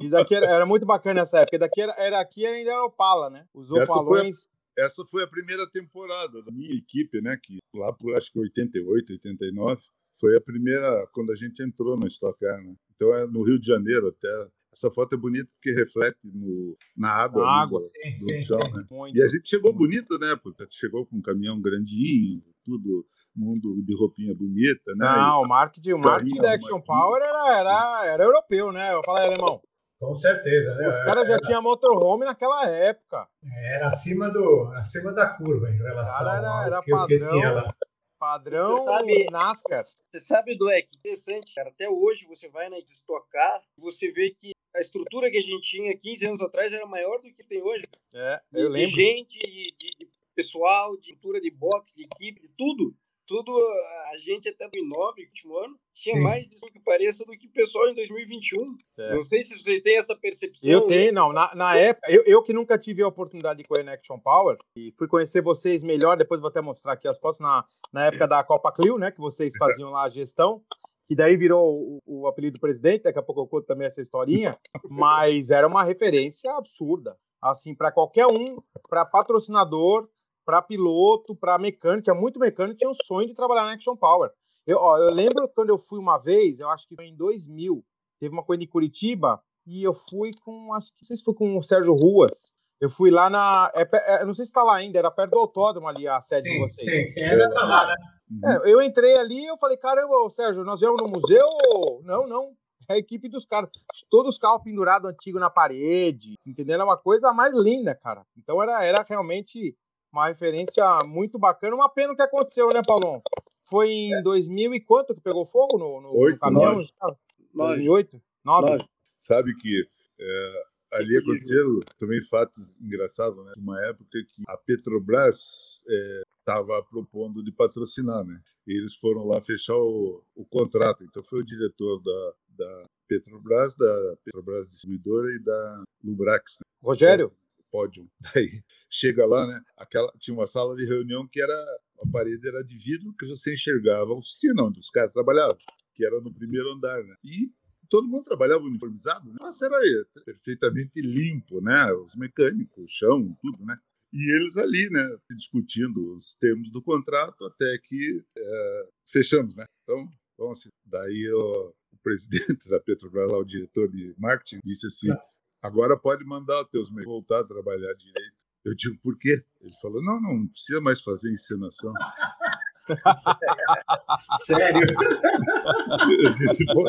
S1: E daqui era, era muito bacana essa época. Daqui era, era aqui ainda era Opala, né? Os Opalões.
S3: Essa foi a primeira temporada da minha equipe, né? Que lá por acho que 88, 89, foi a primeira quando a gente entrou no Stock Car, né? Então é no Rio de Janeiro até essa foto é bonita porque reflete no, na água, na água do, do chão, né? E a gente chegou bonito, né? Porque chegou com um caminhão grandinho, tudo mundo de roupinha bonita, né?
S1: Não, o marketing, o marketing da Action Power era, era, era europeu, né? Eu falei, alemão.
S2: Com certeza, né?
S1: Os caras já tinham motorhome naquela época.
S2: Era acima, do, acima da curva em relação cara era, ao era que, padrão, que tinha lá.
S1: Padrão você sabe, NASCAR.
S4: Você sabe, Dué, que interessante, cara. Até hoje você vai na Estocar você vê que a estrutura que a gente tinha 15 anos atrás era maior do que tem hoje.
S1: É, eu
S4: de,
S1: lembro.
S4: De gente, de, de, pessoal, de estrutura de boxe, de equipe, de tudo. Tudo, a gente até 2009, último ano, tinha Sim. mais isso que pareça do que o pessoal em 2021. É. Não sei se vocês têm essa percepção.
S1: Eu tenho, não. Na, na época, eu, eu que nunca tive a oportunidade de correr na Action Power, e fui conhecer vocês melhor, depois vou até mostrar aqui as fotos, na, na época da Copa Clio, né, que vocês faziam lá a gestão que daí virou o, o, apelido presidente, daqui a pouco eu conto também essa historinha, [laughs] mas era uma referência absurda, assim, para qualquer um, para patrocinador, para piloto, para mecânico, tinha muito mecânico tinha um sonho de trabalhar na Action Power. Eu, ó, eu lembro quando eu fui uma vez, eu acho que foi em 2000, teve uma coisa em Curitiba, e eu fui com, acho que não sei se foi com o Sérgio Ruas, eu fui lá na. É, é, não sei se está lá ainda, era perto do autódromo ali a sede sim, de vocês.
S2: Sim, sim, ainda tá lá, né?
S1: É, eu entrei ali e eu falei, caramba, Sérgio, nós viemos no museu? Não, não. É a equipe dos caras. Todos os carros pendurados antigo na parede, entendendo? É uma coisa mais linda, cara. Então era, era realmente uma referência muito bacana. Uma pena o que aconteceu, né, Paulão? Foi em é. 2000 e quanto que pegou fogo no, no,
S3: Oito,
S1: no caminhão?
S3: Nove.
S1: 2008? 9?
S3: Sabe que é, ali aconteceram também fatos engraçados, né? Uma época que a Petrobras estava é, propondo de patrocinar, né? E eles foram lá fechar o, o contrato. Então foi o diretor da, da Petrobras, da Petrobras Distribuidora e da Lubrax. Né?
S1: Rogério?
S3: Pódio. [laughs] Daí chega lá, né? Aquela, tinha uma sala de reunião que era a parede era de vidro que você enxergava a oficina onde os caras trabalhavam, que era no primeiro andar, né? E todo mundo trabalhava uniformizado, né? Nossa, era perfeitamente limpo, né? Os mecânicos, o chão, tudo, né? E eles ali, né, discutindo os termos do contrato até que é, fechamos, né? Então, bom, assim, daí o, o presidente [laughs] da Petrobras, lá, o diretor de marketing, disse assim: agora pode mandar os teus mecânicos voltar a trabalhar direito. Eu digo, por quê? Ele falou: não, não, não precisa mais fazer encenação. [laughs] [laughs]
S2: Sério?
S3: Eu disse, pô,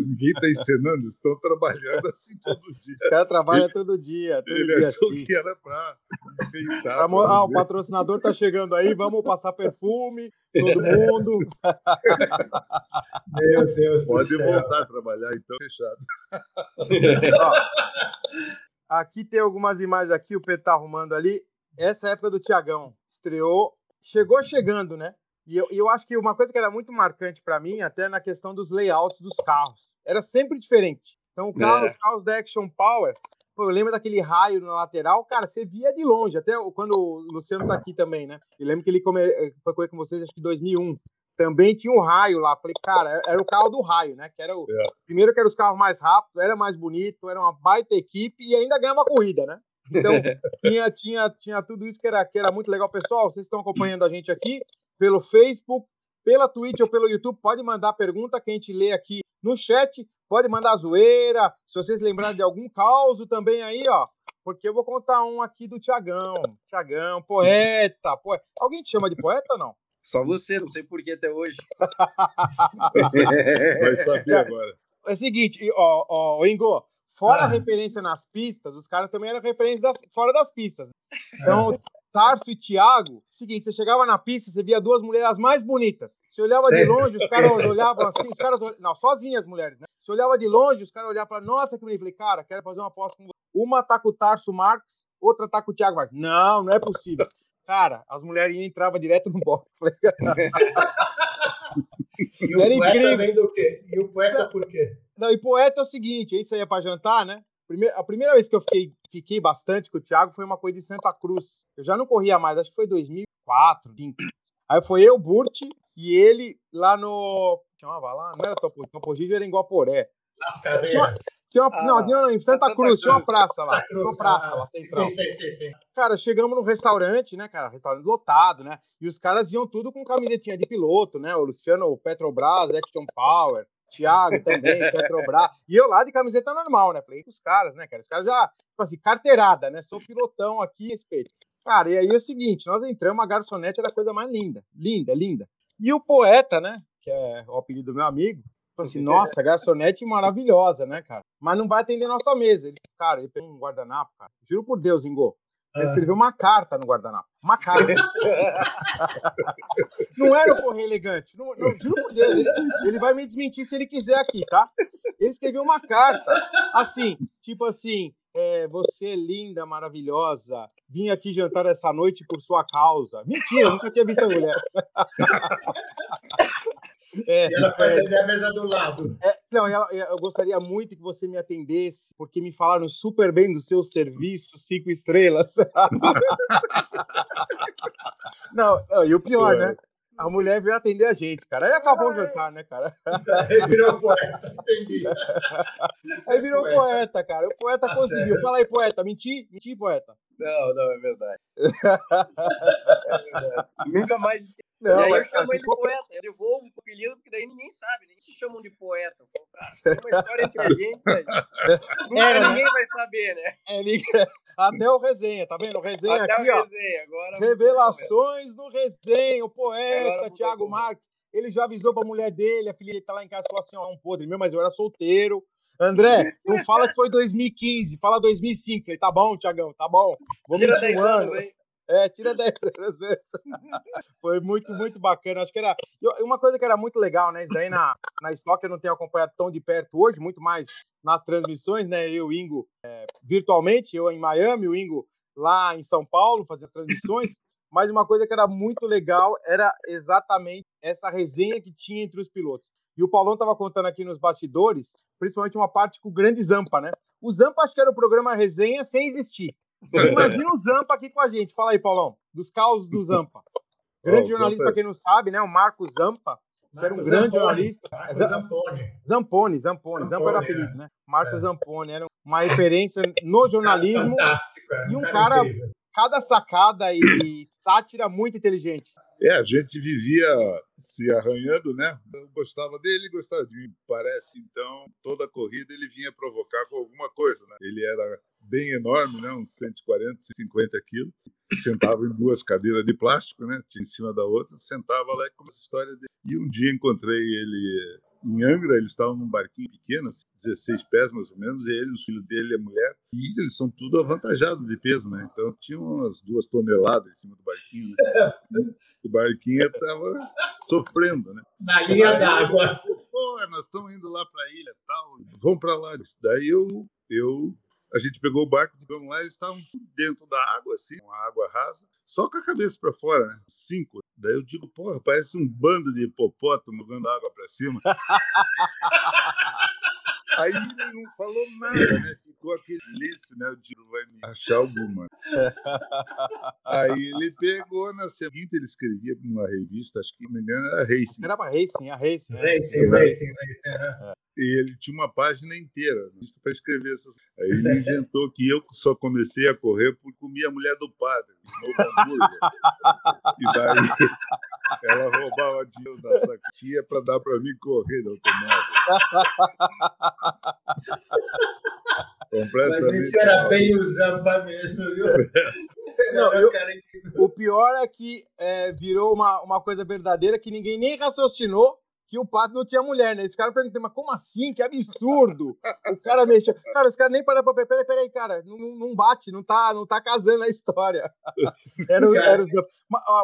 S3: ninguém está ensinando, estão trabalhando assim todo dia.
S1: Os caras trabalham todo dia. Todo
S3: ele
S1: dia
S3: achou
S1: assim.
S3: que era para enfeitar.
S1: Ah, o patrocinador tá chegando aí, vamos passar perfume, todo mundo. [laughs]
S2: Meu Deus
S3: Pode
S2: do céu.
S3: voltar a trabalhar, então, fechado.
S1: Ó, aqui tem algumas imagens aqui, o Pedro tá arrumando ali. Essa é época do Tiagão. Estreou, chegou chegando, né? E eu, eu acho que uma coisa que era muito marcante para mim, até na questão dos layouts dos carros, era sempre diferente. Então, o carro,
S4: É.
S1: os carros da Action Power, pô, eu lembro daquele raio na lateral, cara, você via de longe, até quando o Luciano tá aqui também, né? Eu lembro que ele come, eh, foi correr com vocês, acho que em 2001. Também tinha o raio lá. Falei, cara, era o carro do raio, né? Que era o.
S3: É.
S1: Primeiro que era os carros mais rápidos, era mais bonito, era uma baita equipe e ainda ganhava a corrida, né? Então, [laughs] tinha, tinha, tinha tudo isso que era, que era muito legal. Pessoal, vocês estão acompanhando a gente aqui pelo Facebook, pela Twitch ou pelo YouTube, pode mandar pergunta que a gente lê aqui no chat, pode mandar zoeira, se vocês lembrarem de algum caos também aí, ó, porque eu vou contar um aqui do Tiagão, Tiagão, poeta, poeta. Alguém te chama de poeta ou não?
S4: Só você, não sei por que até hoje. [laughs]
S3: Vai saber agora.
S1: É o seguinte, e, ó, ó, Ingo, fora
S2: Ah.
S1: a referência nas pistas, os caras também eram referência das, fora das pistas. Então, Tarso e Thiago, seguinte, você chegava na pista, você via duas mulheres as mais bonitas. Você olhava de
S2: Sério?
S1: longe, os caras olhavam assim, os caras, não, sozinhas as mulheres, né? Você olhava de longe, os caras olhavam e falavam, nossa, que bonito. Eu falei, cara, quero fazer uma aposta com você. Uma tá com o Tarso Marques, outra tá com o Thiago Marques. Não, não é possível. Cara, as mulheres entravam direto no box. Falei, [laughs]
S2: E o
S1: Era
S2: poeta
S1: incrível.
S2: do quê? E o poeta por quê?
S1: Não, e poeta é o seguinte, aí saía pra jantar, né? Primeira, a primeira vez que eu fiquei, fiquei bastante com o Thiago foi uma coisa de Santa Cruz. Eu já não corria mais, acho que foi 2004, 2005. Aí foi eu, Burt e ele lá no. Chamava lá? Não era Topo, Topo Gigio, era em Guaporé.
S2: Nas cadeiras.
S1: Tinha uma,
S4: Ah,
S1: não, não, não, em Santa,
S4: Santa
S1: Cruz, tinha uma
S4: Cruz.
S1: praça lá. Tinha uma
S2: Cruz,
S1: praça
S2: ah,
S1: lá, central.
S2: Sim, sim, sim, sim.
S1: Cara, chegamos num restaurante, né, cara? Restaurante lotado, né? E os caras iam tudo com camisetinha de piloto, né? O Luciano, o Petrobras, Action Power, Thiago também, [laughs] Petrobras. E eu lá de camiseta normal, né? Falei, os caras, né, cara? Os caras já, tipo assim, carteirada, né? Sou pilotão aqui, respeito. Cara, e aí é o seguinte, nós entramos, a garçonete era a coisa mais linda. Linda, linda. E o poeta, né? Que é o apelido do meu amigo, falou assim: nossa, garçonete maravilhosa, né, cara? Mas não vai atender nossa mesa. Ele, cara, ele pegou um guardanapo, cara. Juro por Deus, Ingô. Ele
S2: Ah.
S1: escreveu uma carta no guardanapo. Uma carta. [laughs] não era o correio elegante. Não, não, juro por Deus. Ele, ele vai me desmentir se ele quiser aqui, tá? Ele escreveu uma carta. Assim, tipo assim. é, você é linda, maravilhosa. Vim aqui jantar essa noite por sua causa. Mentira, eu nunca tinha visto a mulher. [laughs] É,
S2: E ela foi
S1: é,
S2: atender a mesa do lado.
S1: é, não, ela- eu gostaria muito que você me atendesse, porque me falaram super bem do seu serviço, cinco estrelas. [laughs] não, não, e o pior, né? A mulher veio atender a gente, cara. Aí acabou o jantar, né, cara? [laughs]
S2: Ele virou poeta, entendi.
S1: Aí virou
S2: Poeta.
S1: poeta, cara. O poeta
S2: Tá
S1: conseguiu.
S2: certo.
S1: Fala aí, poeta. Menti? Menti, poeta?
S4: Não, não, é verdade. [laughs] É verdade. Nunca mais esqueci.
S1: Não,
S4: e aí eu chamo ele de poeta. Eu devolvo o apelido, porque daí ninguém sabe, nem se chamam de poeta. Eu falo, cara, tem uma história entre a gente, mas [laughs] nunca
S1: né?
S4: ninguém vai saber, né?
S1: é, ele- Até o resenha, tá vendo? O resenha
S4: Até
S1: aqui, ó.
S4: resenha. Agora,
S1: Revelações no resenha, o poeta
S4: tudo.
S1: Marques. Ele já avisou pra mulher dele, a filha dele tá lá em casa, falou assim: ó, um podre meu, mas eu era solteiro. André, não fala que foi 2015, fala 2005. Falei, tá bom, Tiagão, tá bom. Vou
S4: tira
S1: mentir
S4: 10
S1: um
S4: anos
S1: ano.
S4: aí.
S1: É, tira 10 anos. essa. [laughs] Foi muito, muito bacana. Acho que era. Uma coisa que era muito legal, né? Isso daí na, na Stock eu não tenho acompanhado tão de perto hoje, muito mais nas transmissões, né? Eu e o Ingo é, virtualmente, eu em Miami, o Ingo lá em São Paulo, fazendo as transmissões. Mas uma coisa que era muito legal era exatamente essa resenha que tinha entre os pilotos. E o Paulão estava contando aqui nos bastidores, principalmente uma parte com o grande Zampa, né? O Zampa acho que era o programa resenha sem existir. [laughs] Imagina o Zampa aqui com a gente. Fala aí, Paulão, dos causos do Zampa. Grande [laughs]
S3: Ó, o
S1: jornalista,
S3: Zampa-
S1: para quem não sabe, né? O Marco Zampa, que era um
S2: Marco
S1: grande jornalista.
S2: Marco
S1: Zam-
S2: Zamponi.
S1: Zamponi, Zamponi, Zampa era apelido, né? Marco
S2: É.
S1: Zamponi era uma referência no jornalismo,
S2: Fantástico, é.
S1: e um cara-
S2: incrível.
S1: cada sacada e, e sátira muito inteligente.
S3: É, a gente vivia se arranhando, né? Eu gostava dele, gostava de mim, parece. Então, toda corrida ele vinha provocar com alguma coisa, né? Ele era bem enorme, né? uns 140, 150 quilos. Sentava em duas cadeiras de plástico, né? Tinha em cima da outra, sentava lá e começou a história dele. E um dia encontrei ele em Angra, eles estavam num barquinho pequeno, 16 assim, pés mais ou menos, e ele, os filhos dele e a mulher, e eles são tudo avantajados de peso, né? Então tinham umas duas toneladas em cima do barquinho, né? O barquinho estava sofrendo, né?
S2: Na linha d'água.
S3: Pô, nós estamos indo lá para a ilha tal, vamos para lá. Daí eu, eu a gente pegou o barco, vamos lá, eles estavam dentro da água, assim, uma água rasa, só com a cabeça para fora, né? Cinco. Daí eu digo, porra, parece um bando de hipopótamo jogando água para cima. [laughs] Aí ele não falou nada, né? Ficou aquele silêncio, né? O Dino vai me achar alguma. Aí ele pegou na seguinte, ele escrevia numa revista, acho que não me engano, era Racing.
S1: Era pra Racing, a Racing.
S2: Racing, Racing, Racing. Racing
S3: e ele tinha uma página inteira para escrever essas. Aí ele inventou que eu só comecei a correr por comer a mulher do padre, E daí ela roubava dinheiro da sacotinha para dar para mim correr no automóvel.
S2: Mas isso era bem o Zampa mesmo, viu?
S1: Não, eu, o pior é que é, virou uma, uma coisa verdadeira que ninguém nem raciocinou que o padre não tinha mulher, né? Esse cara perguntou, mas como assim? Que absurdo! O cara mexeu. Cara, os caras nem pararam pra. Peraí, peraí, cara, não, não bate, não tá, não tá casando a história. [laughs] Era, o, era o Zampa.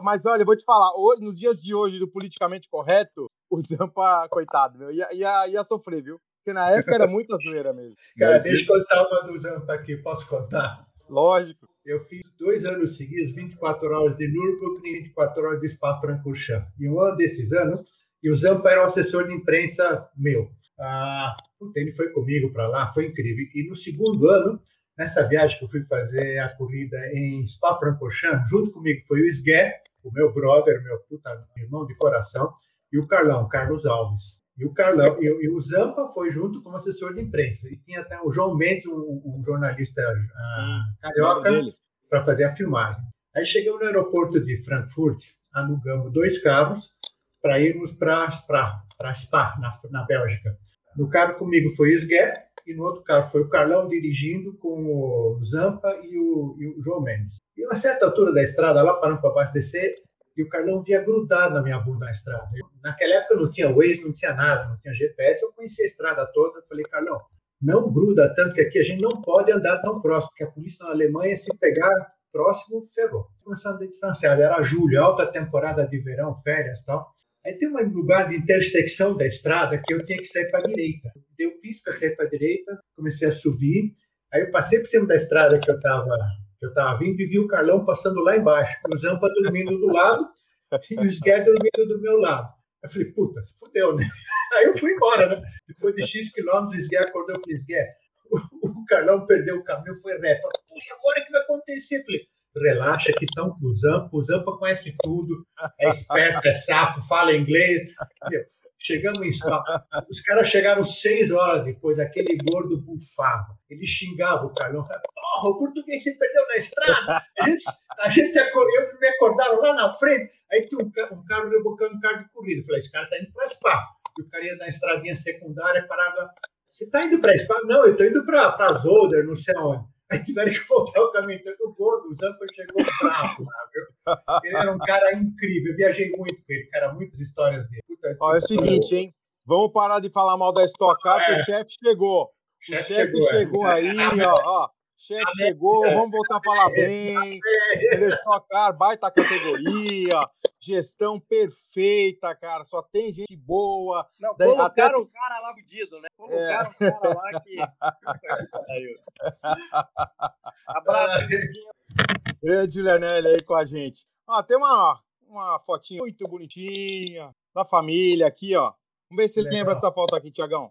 S1: Mas olha, eu vou te falar, hoje, nos dias de hoje, do politicamente correto, o Zampa, coitado, meu, ia, ia, ia sofrer, viu? Porque na época era muita zoeira mesmo. [laughs]
S2: Cara, deixa eu contar uma do Zampa aqui, posso contar?
S1: Lógico.
S2: Eu fiz dois anos seguidos, 24 horas de Nürburgring e 24 horas de Spa-Francorchamps. E um ano desses anos, e o Zampa era o assessor de imprensa meu. Ah, ele foi comigo para lá, foi incrível. E no segundo ano, nessa viagem que eu fui fazer a corrida em Spa-Francorchamps, junto comigo foi o Sgué, o meu brother, meu puta irmão de coração, e o Carlão, Carlos Alves. E o Carlão, e, e o Zampa foi junto como assessor de imprensa. E tinha até o João Mendes, um, um jornalista carioca, para fazer a filmagem. Aí chegamos no aeroporto de Frankfurt, alugamos dois carros, para irmos para Spa, na, na Bélgica. No carro comigo foi Isgué, e no outro carro foi o Carlão dirigindo com o Zampa e o, e o João Mendes. E uma certa altura da estrada, lá parando para abastecer, e o Carlão via grudado na minha bunda na estrada. Eu, naquela época não tinha Waze, não tinha nada, não tinha GPS, eu conhecia a estrada toda. Falei, Carlão, não gruda tanto que aqui a gente não pode andar tão próximo, porque a polícia na Alemanha, se pegar próximo, ferrou. Começando a distanciar, era julho, alta temporada de verão, férias e tal. Aí tem um lugar de intersecção da estrada que eu tinha que sair para a direita. Deu pisca, saí para a direita, comecei a subir. Aí eu passei por cima da estrada que eu estava eu tava vindo e vi o Carlão passando lá embaixo, o Zampa dormindo do lado e o Sgué dormindo do meu lado. Eu falei, puta, se fudeu, né? [laughs] Aí eu fui embora, né? Depois de X quilômetros, o Sgué acordou e falei, Sgué, o, Carlão perdeu o caminho, foi reto. E agora o que vai acontecer? Eu falei, relaxa que estão com o Zampa, o Zampa conhece tudo, é esperto, é safo, fala inglês. Chegamos em Spa, os caras chegaram seis horas depois, aquele gordo bufava. Ele xingava o Carlão, porra, o português se perdeu na estrada. Gente, a gente eu me acordaram lá na frente, aí tinha um, um carro rebocando um carro de corrida. Eu falei, esse cara tá indo para Spa. E o cara ia na estradinha secundária, parava. Você tá indo para Spa? Não, eu tô indo para Zolder, não sei aonde. Aí tiveram que voltar o caminho do gordo, o Zampa chegou bravo lá, viu? Ele era um cara incrível, eu viajei muito com ele, cara, muitas histórias dele. Puta,
S1: Ó, é o seguinte, hein? Vamos parar de falar mal da Stock Car, é. o chefe chegou. O chefe chegou, chegou é. aí, ó, ó. Chefe chegou, vamos voltar a falar bem. Ele estocar, baita categoria, gestão perfeita, cara. Só tem gente boa.
S4: Não, Daí, colocaram até... o cara lá fudido, né? Colocaram é. o cara lá que. [laughs] Abraço,
S1: Grande Lenelli aí com a gente. Ó, tem uma, uma fotinha muito bonitinha da família aqui, ó. Vamos ver se ele Legal. lembra dessa foto aqui, Tiagão.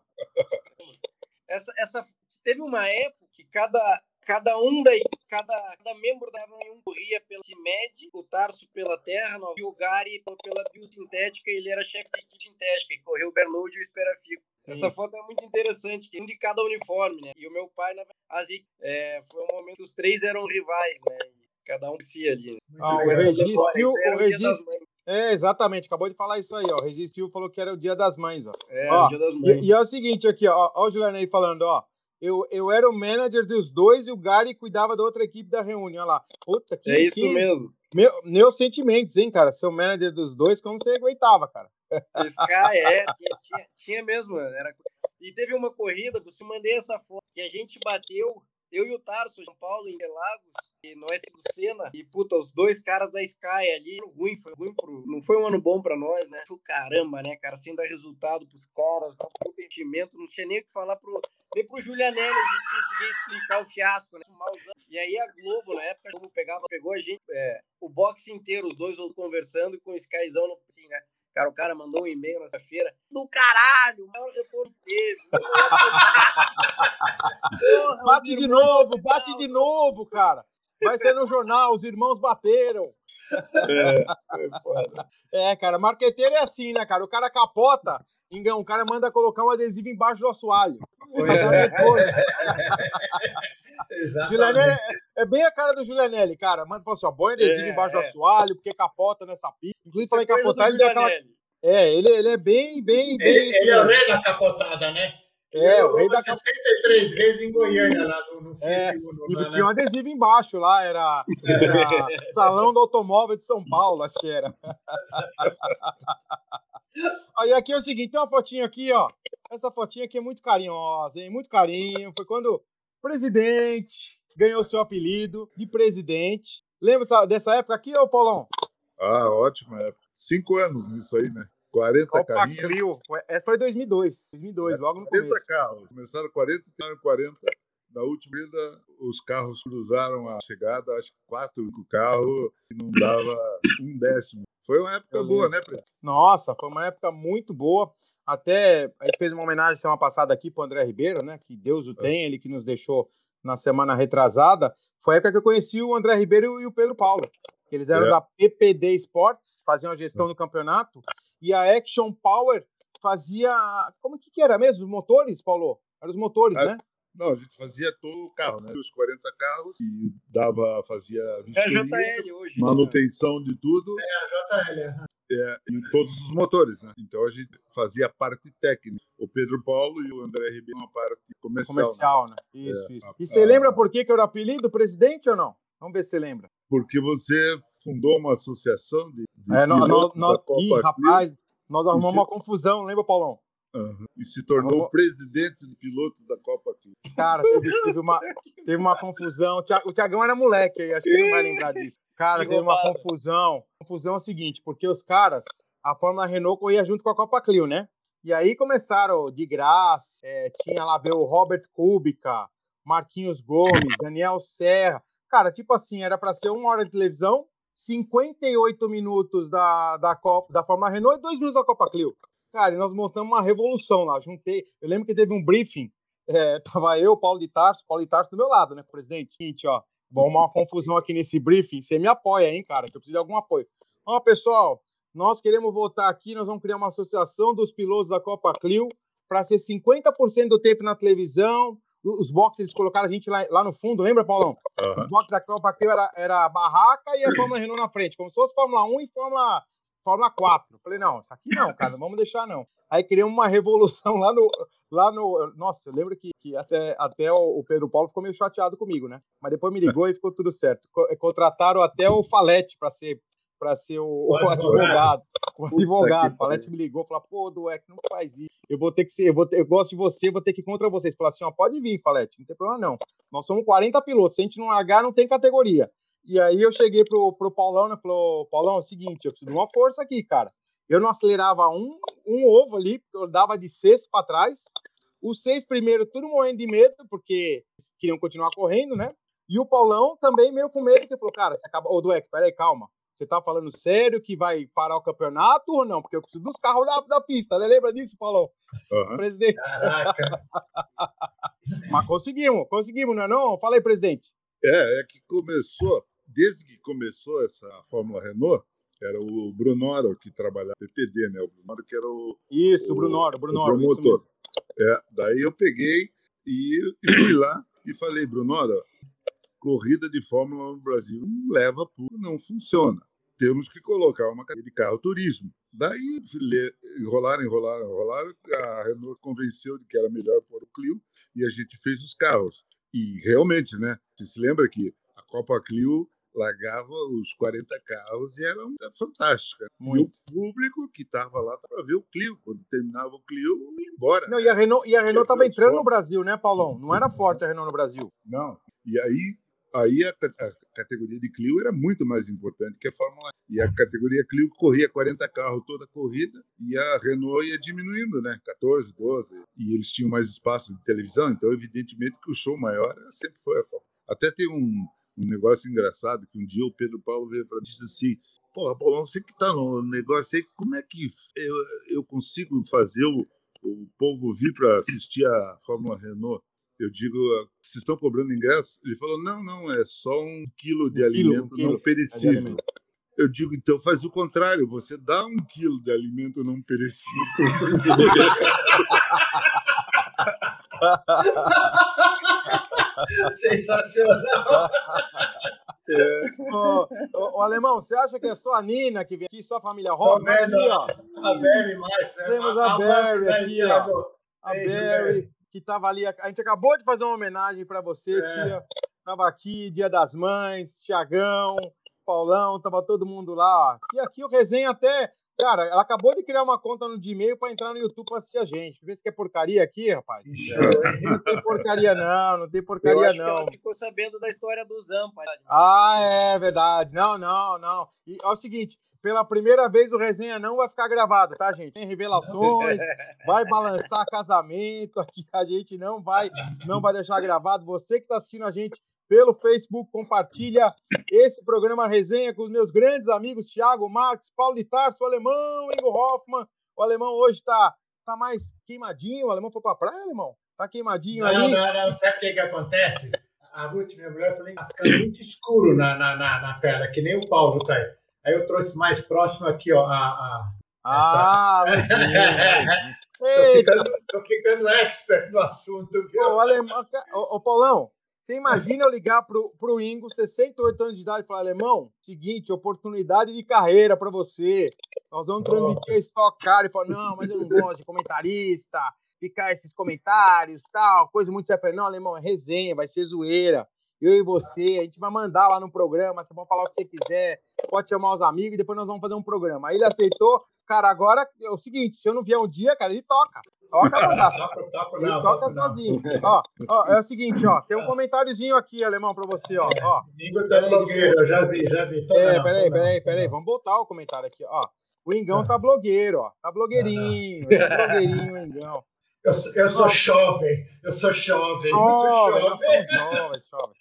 S4: Essa, essa teve uma época que cada cada um daí, cada, cada membro da um corria pela CIMED, o Tarso pela Terra, o Gary pela Biosintética, ele era chefe de equipe sintética, e correu o Bernold e o Esperafico. Essa foto é muito interessante, que um de cada uniforme, né? E o meu pai, na verdade, é, foi um momento que os três eram rivais, né? E cada um se ali. Né?
S1: Ah, o registro, o registro, é, exatamente, acabou de falar isso aí, ó. O Regis Silva falou que era o dia das mães, ó.
S4: É,
S1: ó,
S4: o dia das mães.
S1: E, e, é o seguinte aqui, ó, ó o Juliano aí falando, ó. Eu, eu era o manager dos dois e o Gary cuidava da outra equipe da reunião lá. Puta, que,
S4: é isso
S1: que...
S4: mesmo.
S1: Meu, meus sentimentos, hein, cara? Ser o manager dos dois, como você aguentava, cara?
S4: Sky, é, tinha, tinha, tinha mesmo. Era... E teve uma corrida, você mandei essa foto, que a gente bateu eu e o Tarso, São Paulo, em Interlagos, e no S do Senna, e puta, os dois caras da Sky ali, ruim, foi ruim pro. Não foi um ano bom pra nós, né? Caramba, né, cara? Sem dar resultado pros caras, com investimento, não tinha nem o que falar pro. Nem pro Julianelli a gente conseguia explicar o fiasco, né? E aí a Globo, na época, como pegava, pegou a gente, é, o boxe inteiro, os dois conversando e com o Skyzão, assim, né? Cara, o cara mandou um e-mail nessa feira. Do caralho, o maior retorno teve.
S1: bate de novo, bate de novo, cara. Vai ser no jornal, os irmãos bateram. É, é, cara, marqueteiro é assim, né, cara? O cara capota, engão, o cara manda colocar um adesivo embaixo do assoalho. [laughs] Julianelli é, é, bem a cara do Julianelli, cara. Manda falar assim: ó, põe adesivo é, embaixo do é. assoalho, porque capota nessa pista. Inclusive, falei capotar, ele deu aquela. É, ele, ele é bem, bem, bem.
S2: Ele, ele é o rei da capotada, né?
S1: É, o rei da
S2: 73 vezes em Goiânia, lá no, no
S1: é, E né? tinha um adesivo embaixo lá, era, era [laughs] Salão do Automóvel de São Paulo, acho que era. [laughs] Aí aqui é o seguinte, tem uma fotinha aqui, ó. Essa fotinha aqui é muito carinhosa, hein? Muito carinho. Foi quando presidente ganhou seu apelido de presidente. Lembra dessa época aqui, ô Paulão?
S3: Ah, ótima época. Cinco anos nisso aí, né? 40 Copa carrinhas.
S1: Clio. Essa foi 2002. 2002, é, logo no 40 começo.
S3: 40 carros. Começaram 40 e terminaram 40. Na última corrida, os carros cruzaram a chegada, acho que quatro carros, e não dava um décimo. Foi uma época boa, né, presidente?
S1: Nossa, foi uma época muito boa. Até a gente fez uma homenagem semana passada aqui para o André Ribeiro, né? Que Deus o é. tem, ele que nos deixou na semana retrasada. Foi a época que eu conheci o André Ribeiro e o Pedro Paulo. Eles eram é. da PPD Sports, faziam a gestão do campeonato, e a Action Power fazia. Como que, que era mesmo? Os motores, Paulo? Eram os motores,
S3: é.
S1: né?
S3: Não, a gente fazia todo o carro, né? Os 40 carros e dava, fazia
S4: é a JL hoje.
S3: Né? Manutenção né? de tudo.
S2: É a JL,
S3: é, e todos os motores, né? Então a gente fazia a parte técnica. O Pedro Paulo e o André Ribeiro a parte comercial.
S1: Comercial, né? né? Isso, é, isso. E você a, lembra por que, que era o apelido presidente ou não? Vamos ver se você lembra.
S3: Porque você fundou uma associação de. de
S1: é, nós, nós, nós, ih, rapaz, nós arrumamos uma confusão, lembra, Paulão?
S3: Uhum. E se tornou o presidente do piloto da Copa aqui.
S1: Cara, teve, teve, uma, teve uma confusão. O Tiagão era moleque aí, acho que ele não vai lembrar disso. Cara, teve uma confusão. Confusão é o seguinte, porque os caras, a Fórmula Renault corria junto com a Copa Clio, né? E aí começaram de graça, é, tinha lá ver o Robert Kubica, Marquinhos Gomes, Daniel Serra. Cara, tipo assim, era para ser uma hora de televisão, 58 minutos da, da, Copa, da Fórmula Renault e dois minutos da Copa Clio. Cara, e nós montamos uma revolução lá. Juntei. Eu lembro que teve um briefing. [laughs] É, tava eu, Paulo de Tarso, Paulo de Tarso do meu lado, né, presidente? Gente, ó, vou arrumar uma confusão aqui nesse briefing. Você me apoia, hein, cara, que eu preciso de algum apoio. Ó, pessoal, nós queremos voltar aqui, nós vamos criar uma associação dos pilotos da Copa Clio para ser 50% do tempo na televisão. Os boxes, eles colocaram a gente lá, lá no fundo, lembra, Paulão? Uhum. Os boxes da Copa Clio era, era a barraca e a Fórmula Renault na frente, como se fosse Fórmula 1 e Fórmula Fórmula 4. Falei, não, isso aqui não, cara, não vamos deixar não. Aí criamos uma revolução lá no. Lá no nossa, eu lembro que, que até, até o Pedro Paulo ficou meio chateado comigo, né? Mas depois me ligou e ficou tudo certo. Contrataram até o Falete para ser para ser o, o, [laughs] advogado. O advogado. O Falete me ligou, falou: pô, Dueck, não faz isso. Eu vou ter que ser, eu, vou ter, eu gosto de você, vou ter que ir contra vocês. Falar assim: ó, pode vir, Falete, não tem problema não. Nós somos 40 pilotos, se a gente não largar, não tem categoria. E aí eu cheguei pro, pro Paulão né, falou: Paulão, é o seguinte, eu preciso de uma força aqui, cara. Eu não acelerava um, um ovo ali, porque eu dava de sexto para trás. Os seis primeiros, tudo morrendo de medo, porque queriam continuar correndo, né? E o Paulão também meio com medo, que falou: cara, você acaba. Ô, Dueck, peraí, calma. Você tá falando sério que vai parar o campeonato ou não? Porque eu preciso dos carros da, da pista, né? Lembra disso, Paulão? Uhum. Presidente. Caraca. [laughs] Mas conseguimos, conseguimos, não é não? Fala aí, presidente.
S3: É, é que começou desde que começou essa Fórmula Renault, era o Brunoro que trabalhava PPD, né? O Brunoro que era o.
S1: Isso, o Brunoro, Brunoro.
S3: O promotor. É, daí eu peguei e, e fui lá e falei, Brunoro, corrida de Fórmula no Brasil não leva puro, não funciona. temos que colocar uma categoria de carro turismo. Daí enrolaram, enrolaram, enrolaram, a Renault convenceu de que era melhor pôr o Clio e a gente fez os carros. E realmente, né? Você se lembra que a Copa Clio largava os 40 carros e era fantástica. Muito. E o público que estava lá para ver o Clio. Quando terminava o Clio, ia embora.
S1: Não, e a Renault estava entrando no Brasil, né, Paulão? Não era forte a Renault no Brasil.
S3: Não. E aí aí a, a, categoria de Clio era muito mais importante que a Fórmula 1. E a categoria Clio corria 40 carros toda a corrida e a Renault ia diminuindo, né? 14, 12. E eles tinham mais espaço de televisão, então evidentemente que o show maior sempre foi a Fórmula Até tem um, um negócio engraçado que um dia o Pedro Paulo veio para mim e disse assim: Porra, Paulo, você que está no negócio aí, como é que eu, eu consigo fazer o, o povo vir para assistir a Fórmula Renault? Eu digo, vocês estão cobrando ingresso? Ele falou, não, não, é só um quilo de um alimento quilo, não perecível. Eu digo, então faz o contrário, você dá um quilo de alimento não perecível. [laughs]
S2: Sensacional.
S1: É. Ô, ô, ô, Alemão, você acha que é só a Nina que vem aqui, só a família Rock?
S2: Aqui, ó. A Berry mais.
S1: Temos a, a Berry aqui, ó. A Berry que estava ali. A gente acabou de fazer uma homenagem para você, é. tia. Tava aqui, Dia das Mães, Tiagão, Paulão, tava todo mundo lá. E aqui o resenha até. Cara, ela acabou de criar uma conta no Gmail para entrar no YouTube para assistir a gente. Vê se quer porcaria aqui, rapaz. Não tem porcaria, não, não tem porcaria, Eu acho não. Que ela
S4: ficou sabendo da história do Zampa.
S1: Ah, é verdade. Não, não, não. E é o seguinte: pela primeira vez o resenha não vai ficar gravado, tá, gente? Tem revelações, [laughs] vai balançar casamento aqui, a gente não vai, não vai deixar gravado. Você que está assistindo a gente pelo Facebook, compartilha esse programa resenha com os meus grandes amigos Thiago Marques, Paulo de Tarso, o alemão, Ingo Hoffman. O alemão hoje está tá mais queimadinho. O alemão foi para a praia, alemão? Tá queimadinho
S2: não,
S1: ali.
S2: Não, não, não. Sabe o que, que acontece? A Ruth, minha mulher, falou que fica muito escuro na, na, na, na tela, que nem o Paulo tá aí. Aí eu trouxe mais próximo aqui, ó. A, a,
S1: ah, essa... [laughs]
S2: tô, ficando, tô ficando expert no assunto, viu?
S1: Ô, alemão, ô, ô, Paulão, você imagina eu ligar pro, pro Ingo, 68 anos de idade, e falar, alemão, seguinte, oportunidade de carreira para você. Nós vamos transmitir a Stock Car. E falar, não, mas eu não gosto de comentarista, ficar esses comentários, tal, coisa muito séria. Não, alemão, é resenha, vai ser zoeira eu e você, a gente vai mandar lá no programa, você pode falar o que você quiser, pode chamar os amigos e depois nós vamos fazer um programa. Aí ele aceitou, cara, agora é o seguinte, se eu não vier um dia, cara, ele toca. Toca, [laughs] Ele não, toca não, sozinho. Ó, ó, é o seguinte, ó, tem um comentáriozinho aqui, alemão, pra você, ó. ó.
S2: tá blogueiro, já vi, já vi.
S1: é, peraí, peraí, peraí, vamos botar o comentário aqui, ó. O Ingão tá blogueiro, ó. Tá blogueirinho, tá blogueirinho, o Ingão.
S2: Eu, eu sou jovem, eu sou jovem, jovem, muito jovem.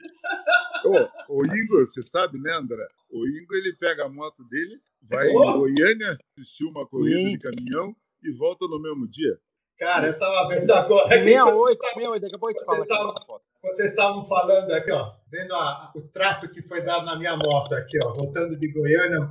S3: Ô, o Ingo, você sabe, né, André? O Ingo ele pega a moto dele, vai oh. em Goiânia, assistir uma corrida Sim. de caminhão e volta no mesmo dia.
S2: Cara, eu tava vendo agora.
S1: 68, 68, daqui a pouco eu te falo
S2: aqui Vocês estavam falando aqui, ó, vendo a, o trato que foi dado na minha moto aqui, ó, voltando de Goiânia,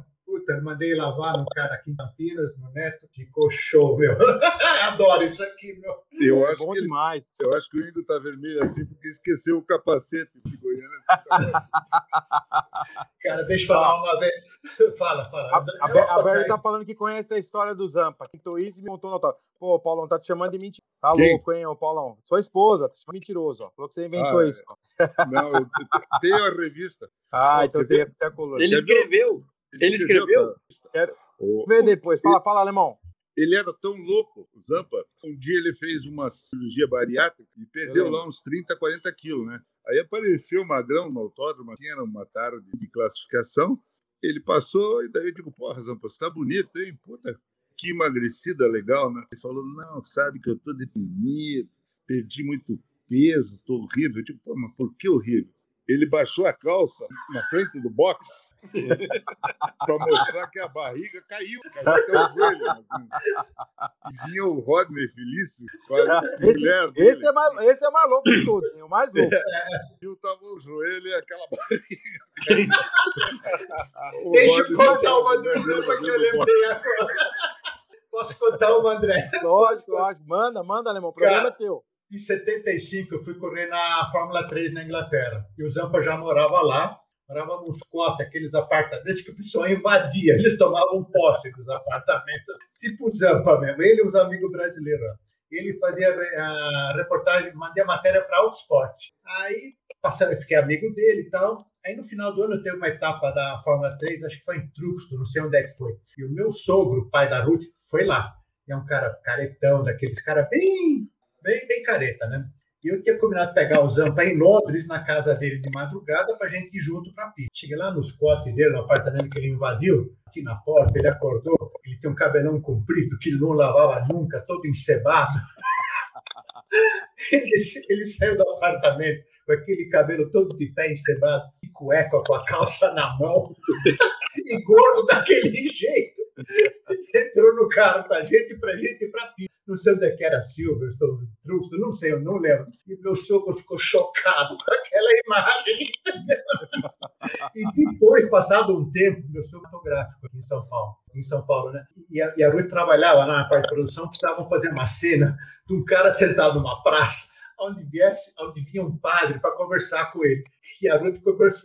S2: Mandei lavar no cara aqui em Campinas, no Neto, ficou show, meu. [laughs] Adoro isso aqui, meu.
S3: Eu é acho bom que demais. Ele, eu acho que o Ingo tá vermelho assim porque esqueceu o capacete de Goiânia. [laughs]
S2: cara, deixa eu falar uma vez. [laughs] Fala, fala. A,
S1: a, a Berry tá falando que conhece a história do Zampa. Quinto isso me montou no autógrafo. Pô, Paulão, tá te chamando de mentira. Tá Quem? louco, hein, ô Paulão? Sua esposa, tá te chamando mentiroso, ó. Falou que você inventou ah, é. isso.
S3: Ó. Não, eu tenho a revista.
S1: Ah, então tem até a coluna.
S4: Ele escreveu. Ele escreveu?
S1: Quero ver depois. Fala, fala, alemão.
S3: Ele era tão louco, o Zampa, um dia ele fez uma cirurgia bariátrica e perdeu lá uns 30, 40 quilos, né? Aí apareceu o Magrão no autódromo, assim, era uma tarde de classificação. Ele passou e daí eu digo, porra, Zampa, você tá bonito, hein? Puta, que emagrecida legal, né? Ele falou, não, sabe que eu tô deprimido, perdi muito peso, tô horrível. Eu digo, pô, mas por que horrível? Ele baixou a calça na frente do box [laughs] para mostrar que a barriga caiu, caiu até o joelho. Assim. E vinha o Rodney Felício com a
S1: esse, mulher dele. Esse é, mais, esse é mais louco de todos, hein? o mais louco. É.
S3: E tava o joelho e aquela barriga. [laughs]
S2: Deixa eu contar uma dúvida que eu lembrei agora. Posso contar uma, André?
S1: Lógico, lógico. Manda, manda, alemão. O programa Cara, é teu.
S2: Em 75, eu fui correr na Fórmula 3 na Inglaterra. E o Zampa já morava lá. morava nos cotes, aqueles apartamentos que o pessoal invadia, eles tomavam posse dos apartamentos, tipo Zampa mesmo, ele e os amigos brasileiros. Ele fazia a reportagem, mandei a matéria para Autosport. Aí, passando, eu fiquei amigo dele e tal. Aí, no final do ano, teve uma etapa da Fórmula 3, acho que foi em Truxto, não sei onde é que foi. E o meu sogro, pai da Ruth, foi lá. E é um cara caretão, daqueles caras bem, bem, bem careta, né? E eu tinha combinado pegar o Zampa em Londres, na casa dele de madrugada, para gente ir junto para a pista. Cheguei lá no squat dele, no apartamento que ele invadiu, aqui na porta, ele acordou, ele tem um cabelão comprido que ele não lavava nunca, todo encebado. [laughs] ele, ele saiu do apartamento com aquele cabelo todo de pé encebado, de cueca com a calça na mão, [laughs] e gordo daquele jeito. Entrou no carro para gente, para gente ir para pista não sei onde é que era Silverstone, Truxton, não sei, eu não lembro. E meu sogro ficou chocado com aquela imagem. e depois, passado um tempo, meu sogro fotográfico aqui em São Paulo, em São Paulo, né? E a, e a Rui trabalhava lá na parte de produção, precisavam fazer uma cena de um cara sentado numa praça onde, viesse, onde vinha um padre para conversar com ele. E a noite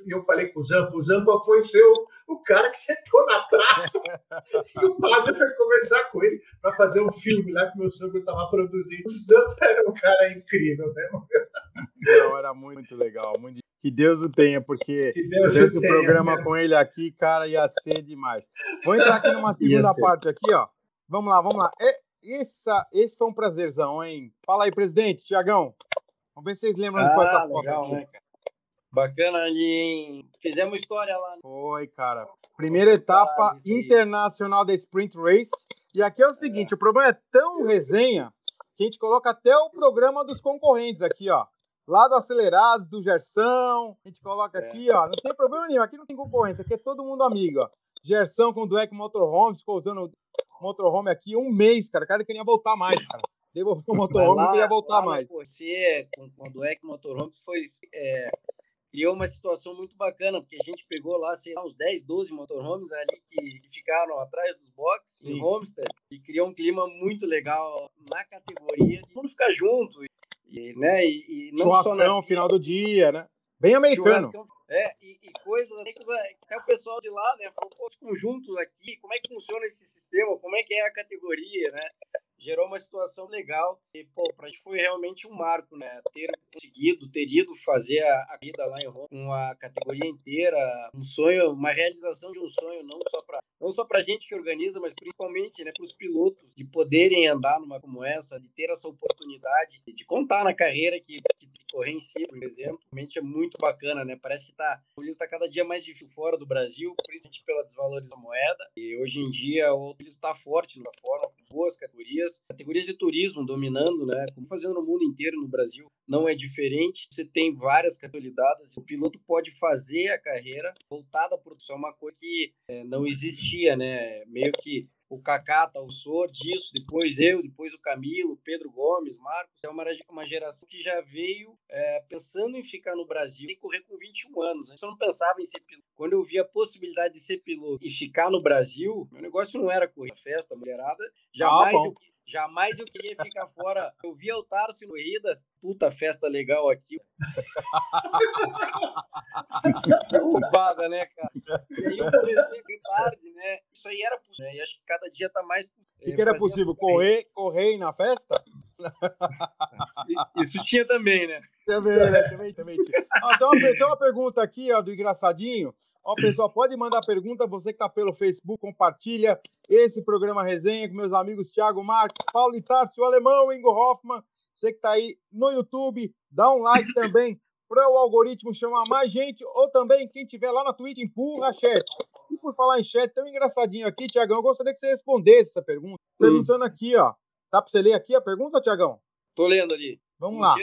S2: e eu falei com o Zampa, o Zampa foi seu, o cara que sentou na praça. [laughs] e o padre foi conversar com ele para fazer um filme lá que meu sogro estava produzindo. O Zampa era um cara incrível, né?
S1: Não, era muito legal. Muito... Que Deus o tenha, porque esse programa né? com ele aqui, cara, ia ser demais. Vou entrar aqui numa [laughs] segunda parte aqui, ó. Vamos lá, vamos lá. Essa, esse foi um prazerzão, hein? Fala aí, presidente, Tiagão. Vamos ver se vocês lembram ah, de essa foto legal, aqui. Né,
S4: Bacana ali, fizemos história lá. Né?
S1: Foi, cara. Primeira etapa internacional da Sprint Race. E aqui é o seguinte, é. o problema é tão resenha que a gente coloca até o programa dos concorrentes aqui, ó. Lá do Acelerados, do Gersão, a gente coloca é. aqui, ó. Não tem problema nenhum, aqui não tem concorrência, aqui é todo mundo amigo, ó. Gersão com o Motorhomes, ficou usando motorhome aqui um mês, cara. O cara queria voltar mais, cara. Devolveu o motorhome e queria voltar mais.
S4: Você, quando é que o motorhome foi. É, criou uma situação muito bacana, porque a gente pegou lá, sei lá, uns 10, 12 motorhomes ali que ficaram atrás dos boxes Sim. em Homestead e criou um clima muito legal na categoria de todo mundo ficar junto. E, né, e,
S1: e não Churrascão, só na... final do dia, né? Bem americano.
S4: É, e, e coisas até que o pessoal de lá, né, falou, pô, os conjuntos aqui, como é que funciona esse sistema, como é que é a categoria, né? Gerou uma situação legal. E, pô, pra gente foi realmente um marco, né? Ter conseguido, ter ido fazer a, a vida lá em Roma com a categoria inteira, um sonho, uma realização de um sonho, não só para não só pra gente que organiza, mas principalmente, né, para os pilotos de poderem andar numa como essa, de ter essa oportunidade de contar na carreira que, que correr em si, por exemplo, realmente é muito bacana, né? Parece que tá, o está cada dia mais difícil fora do Brasil, principalmente pela desvalorização da moeda. E hoje em dia o Willis está forte na forma, boas categorias, categorias de turismo dominando, né? Como fazendo no mundo inteiro, no Brasil não é diferente. Você tem várias categorias, o piloto pode fazer a carreira voltada à produção, uma coisa que é, não existia, né? Meio que o Kaká Talsor disso, depois eu, depois o Camilo, Pedro Gomes, Marcos. É uma, uma geração que já veio é, pensando em ficar no Brasil e correr com 21 anos. Eu não pensava em ser piloto. Quando eu vi a possibilidade de ser piloto e ficar no Brasil, meu negócio não era correr festa, mulherada. Jamais ah, eu Jamais eu queria ficar fora. Eu via o Tarso em corridas. Puta festa legal aqui. Derrubada, né, cara? E aí eu comecei a tarde, né? Isso aí era possível. Né? E acho que cada dia tá mais
S1: possível. O que, que era possível? Correr, correr na festa?
S4: Isso tinha também, né?
S1: Também, né? Também, também tinha. Ah, tem, uma, tem uma pergunta aqui, ó, do engraçadinho. Ó, pessoal, pode mandar pergunta. Você que está pelo Facebook, compartilha esse programa resenha com meus amigos Thiago Marques, Paulo Itarcio, o Alemão, Ingo Hoffman. Você que está aí no YouTube, dá um like [laughs] também para o algoritmo chamar mais gente, ou também quem tiver lá na Twitch, empurra a chat. E por falar em chat, tão engraçadinho aqui, Tiagão, eu gostaria que você respondesse essa pergunta. Hum. Perguntando aqui, ó. Tá para você ler aqui a pergunta, Tiagão?
S4: Tô lendo ali.
S1: Vamos lá.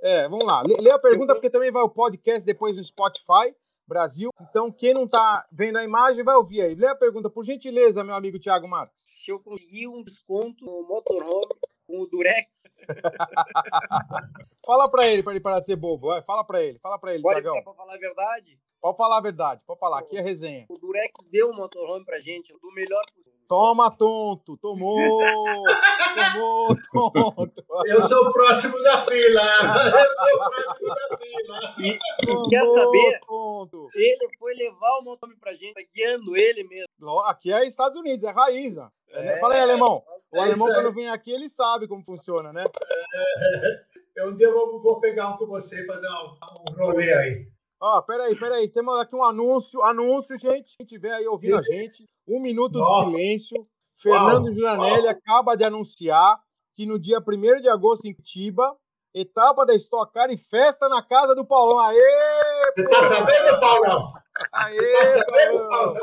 S1: É, vamos lá. Lê, lê a pergunta, porque também vai o podcast depois no Spotify. Brasil. Então, quem não está vendo a imagem vai ouvir aí. Lê a pergunta, por gentileza, meu amigo Thiago Marques.
S4: Se eu conseguir um desconto no motorhome com o Durex. [laughs]
S1: fala para ele, para ele parar de ser bobo. Vai, fala para ele, fala para ele,
S4: Pode, Thiagão. É para falar a verdade?
S1: Pode falar a verdade, pode falar, aqui é resenha.
S4: O Durex deu um motorhome pra gente, do melhor possível.
S1: Toma, tonto, tomou, tomou, [laughs] tonto.
S2: Eu sou o próximo da fila, eu sou o próximo da fila.
S4: E, e quer saber? Tonto. Ele foi levar o motorhome pra gente, tá guiando ele mesmo.
S1: Aqui é Estados Unidos, é raiz. É, Fala aí, alemão. O alemão, quando vem aqui, ele sabe como funciona, né? [laughs]
S2: É, um dia eu vou, vou pegar um com você e fazer um, um rolê aí.
S1: Ó, peraí, peraí. Temos aqui um anúncio. Anúncio, gente. Quem estiver aí ouvindo a gente, um minuto Nossa. de silêncio. Fernando Gianelli acaba de anunciar que no dia 1 de agosto em Curitiba, etapa da Stock Car e festa na casa do Paulão. Aê!
S2: Você tá sabendo, Paulão?
S1: Aê, Você tá sabendo, Paulão?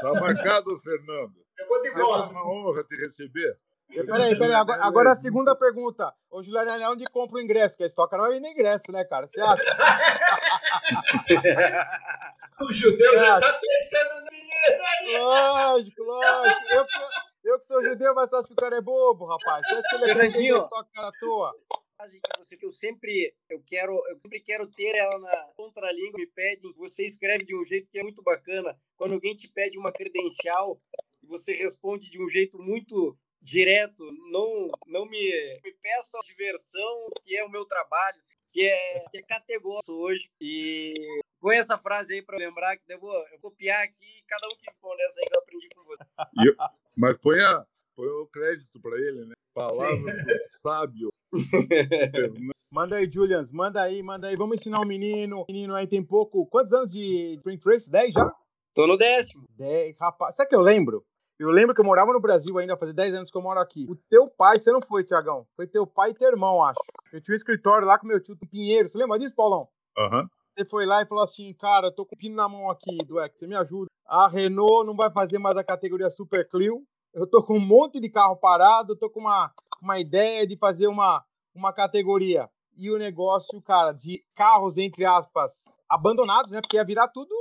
S3: Tá marcado, Fernando.
S2: Eu vou de
S3: bola. É uma honra te receber.
S1: Peraí, peraí, agora, agora a segunda pergunta. Ô, Juliano, é onde compra o ingresso? Que a Stock não vai vender ingresso, né, cara? Você acha? [laughs]
S2: o judeu já tá pensando no dinheiro
S1: aí. Lógico, lógico. Eu que, sou, eu que sou judeu, mas acha que o cara é bobo, rapaz? Você acha que ele é presidente da Stock Car à toa?
S4: frase que você que eu sempre eu quero eu sempre quero ter ela na contralíngua me pedem você escreve de um jeito que é muito bacana quando alguém te pede uma credencial e você responde de um jeito muito direto, não, não me, me peça diversão, que é o meu trabalho, que é, que é categórico hoje. E põe essa frase aí para lembrar, que eu vou, eu vou copiar aqui cada um que responde essa aí que eu aprendi com você.
S3: Eu, mas põe, a, põe o crédito para ele, né? Palavras do sábio. [laughs]
S1: Manda aí, Julians, manda aí, manda aí. Vamos ensinar o um menino. O menino aí tem pouco. Quantos anos de Spring Race? 10 já?
S4: Tô no décimo.
S1: 10, rapaz. Sabe que eu lembro? Eu lembro que eu morava no Brasil ainda, fazia 10 anos que eu moro aqui. O teu pai, você não foi, Tiagão. Foi teu pai e teu irmão, acho. Eu tinha um escritório lá com meu tio Pinheiro. Você lembra disso, Paulão?
S3: Aham. Uhum.
S1: Você foi lá e falou assim, cara, eu tô com o pino na mão aqui, do X, você me ajuda. A Renault não vai fazer mais a categoria Super Clio. Eu tô com um monte de carro parado, eu tô com uma, uma ideia de fazer uma, uma categoria. E o negócio, cara, de carros, entre aspas, abandonados, né? Porque ia virar tudo.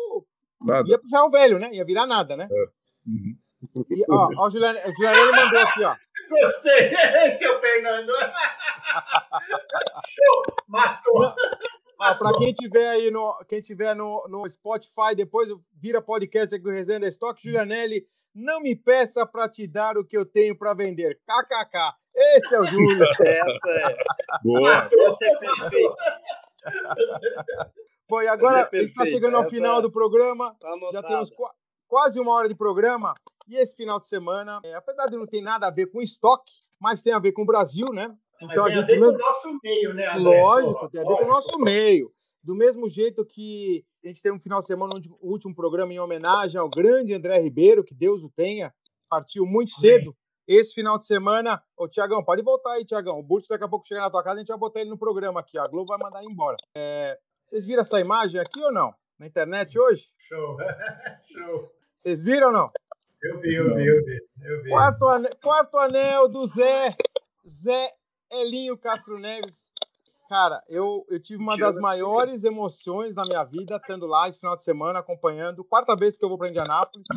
S1: Nada. Ia pro ferro velho, né? Ia virar nada, né? É. Uhum. E, [laughs] ó, ó, o Juliano, o Juliano mandou aqui, ó.
S2: Gostei, [laughs] seu Fernando. Show, matou.
S1: Ah, para quem tiver aí no, quem tiver no, no Spotify, depois vira podcast aqui o Resenha da Stock, Julianelli, não me peça para te dar o que eu tenho para vender. KKK. Esse é o Júlio. [laughs]
S4: Essa é.
S3: Boa.
S4: Essa é perfeito.
S1: Bom, e agora é está chegando ao Essa final é... do programa.
S4: Tá
S1: Já temos qu quase uma hora de programa. E esse final de semana, é, apesar de não ter nada a ver com estoque, mas tem a ver com o Brasil, né?
S2: Então a gente. Tem a ver com o nosso meio, né?
S1: André? Lógico, tem a ver com o nosso meio. Do mesmo jeito que a gente tem um final de semana, o último programa em homenagem ao grande André Ribeiro, que Deus o tenha, partiu muito cedo. Esse final de semana, ô Tiagão, pode voltar aí, Tiagão. O Burt daqui a pouco chega na tua casa, a gente vai botar ele no programa aqui. A Globo vai mandar ele embora. É... Vocês viram essa imagem aqui ou não? Na internet hoje?
S2: Show. [laughs] Show.
S1: Vocês viram ou não?
S2: Eu vi, eu vi, eu vi. Eu vi.
S1: Quarto, anel, quarto anel do Zé, Zé Elinho Castro Neves. Cara, eu, eu tive uma das maiores emoções da minha vida estando lá esse final de semana acompanhando. Quarta vez que eu vou para Indianápolis.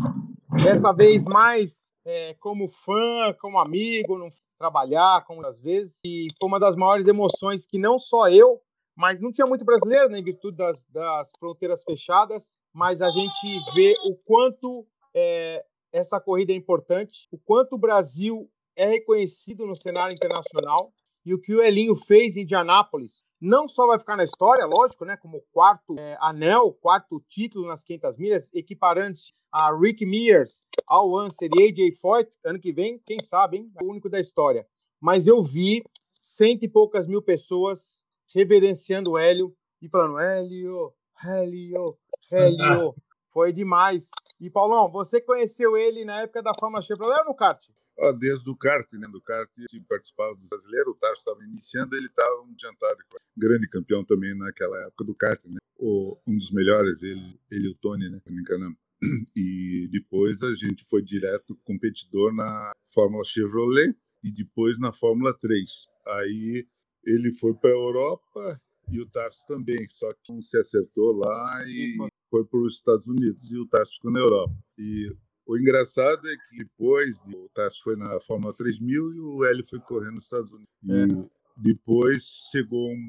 S1: Dessa vez mais é, como fã, como amigo, não trabalhar, como às vezes. E foi uma das maiores emoções que não só eu, mas não tinha muito brasileiro, né, em virtude das, das fronteiras fechadas, mas a gente vê o quanto é, essa corrida é importante, o quanto o Brasil é reconhecido no cenário internacional e o que o Elinho fez em Indianápolis não só vai ficar na história, lógico, né, como quarto é, anel, quarto título nas 500 milhas, equiparando-se a Rick Mears, Al Unser e AJ Foyt, ano que vem, quem sabe, hein, é o único da história. Mas eu vi cento e poucas mil pessoas reverenciando o Hélio e falando Hélio, Hélio, Hélio. [laughs] Foi demais. E, Paulão, você conheceu ele na época da Fórmula Chevrolet ou no kart?
S3: Ah, desde o kart, né? Do kart, ele participava dos brasileiros, o Tarso estava iniciando, ele estava um adiantado, grande campeão também naquela época do kart, né? O, um dos melhores, ele, ele e o Tony, né? Me engano. [clears throat] E depois a gente foi direto competidor na Fórmula Chevrolet e depois na Fórmula 3. Aí ele foi para a Europa e o Tarso também, só que não se acertou lá e foi para os Estados Unidos e o Tarso ficou na Europa. E o engraçado é que depois o Tarso foi na Fórmula 3000 e o Hélio foi correndo nos Estados Unidos. depois chegou um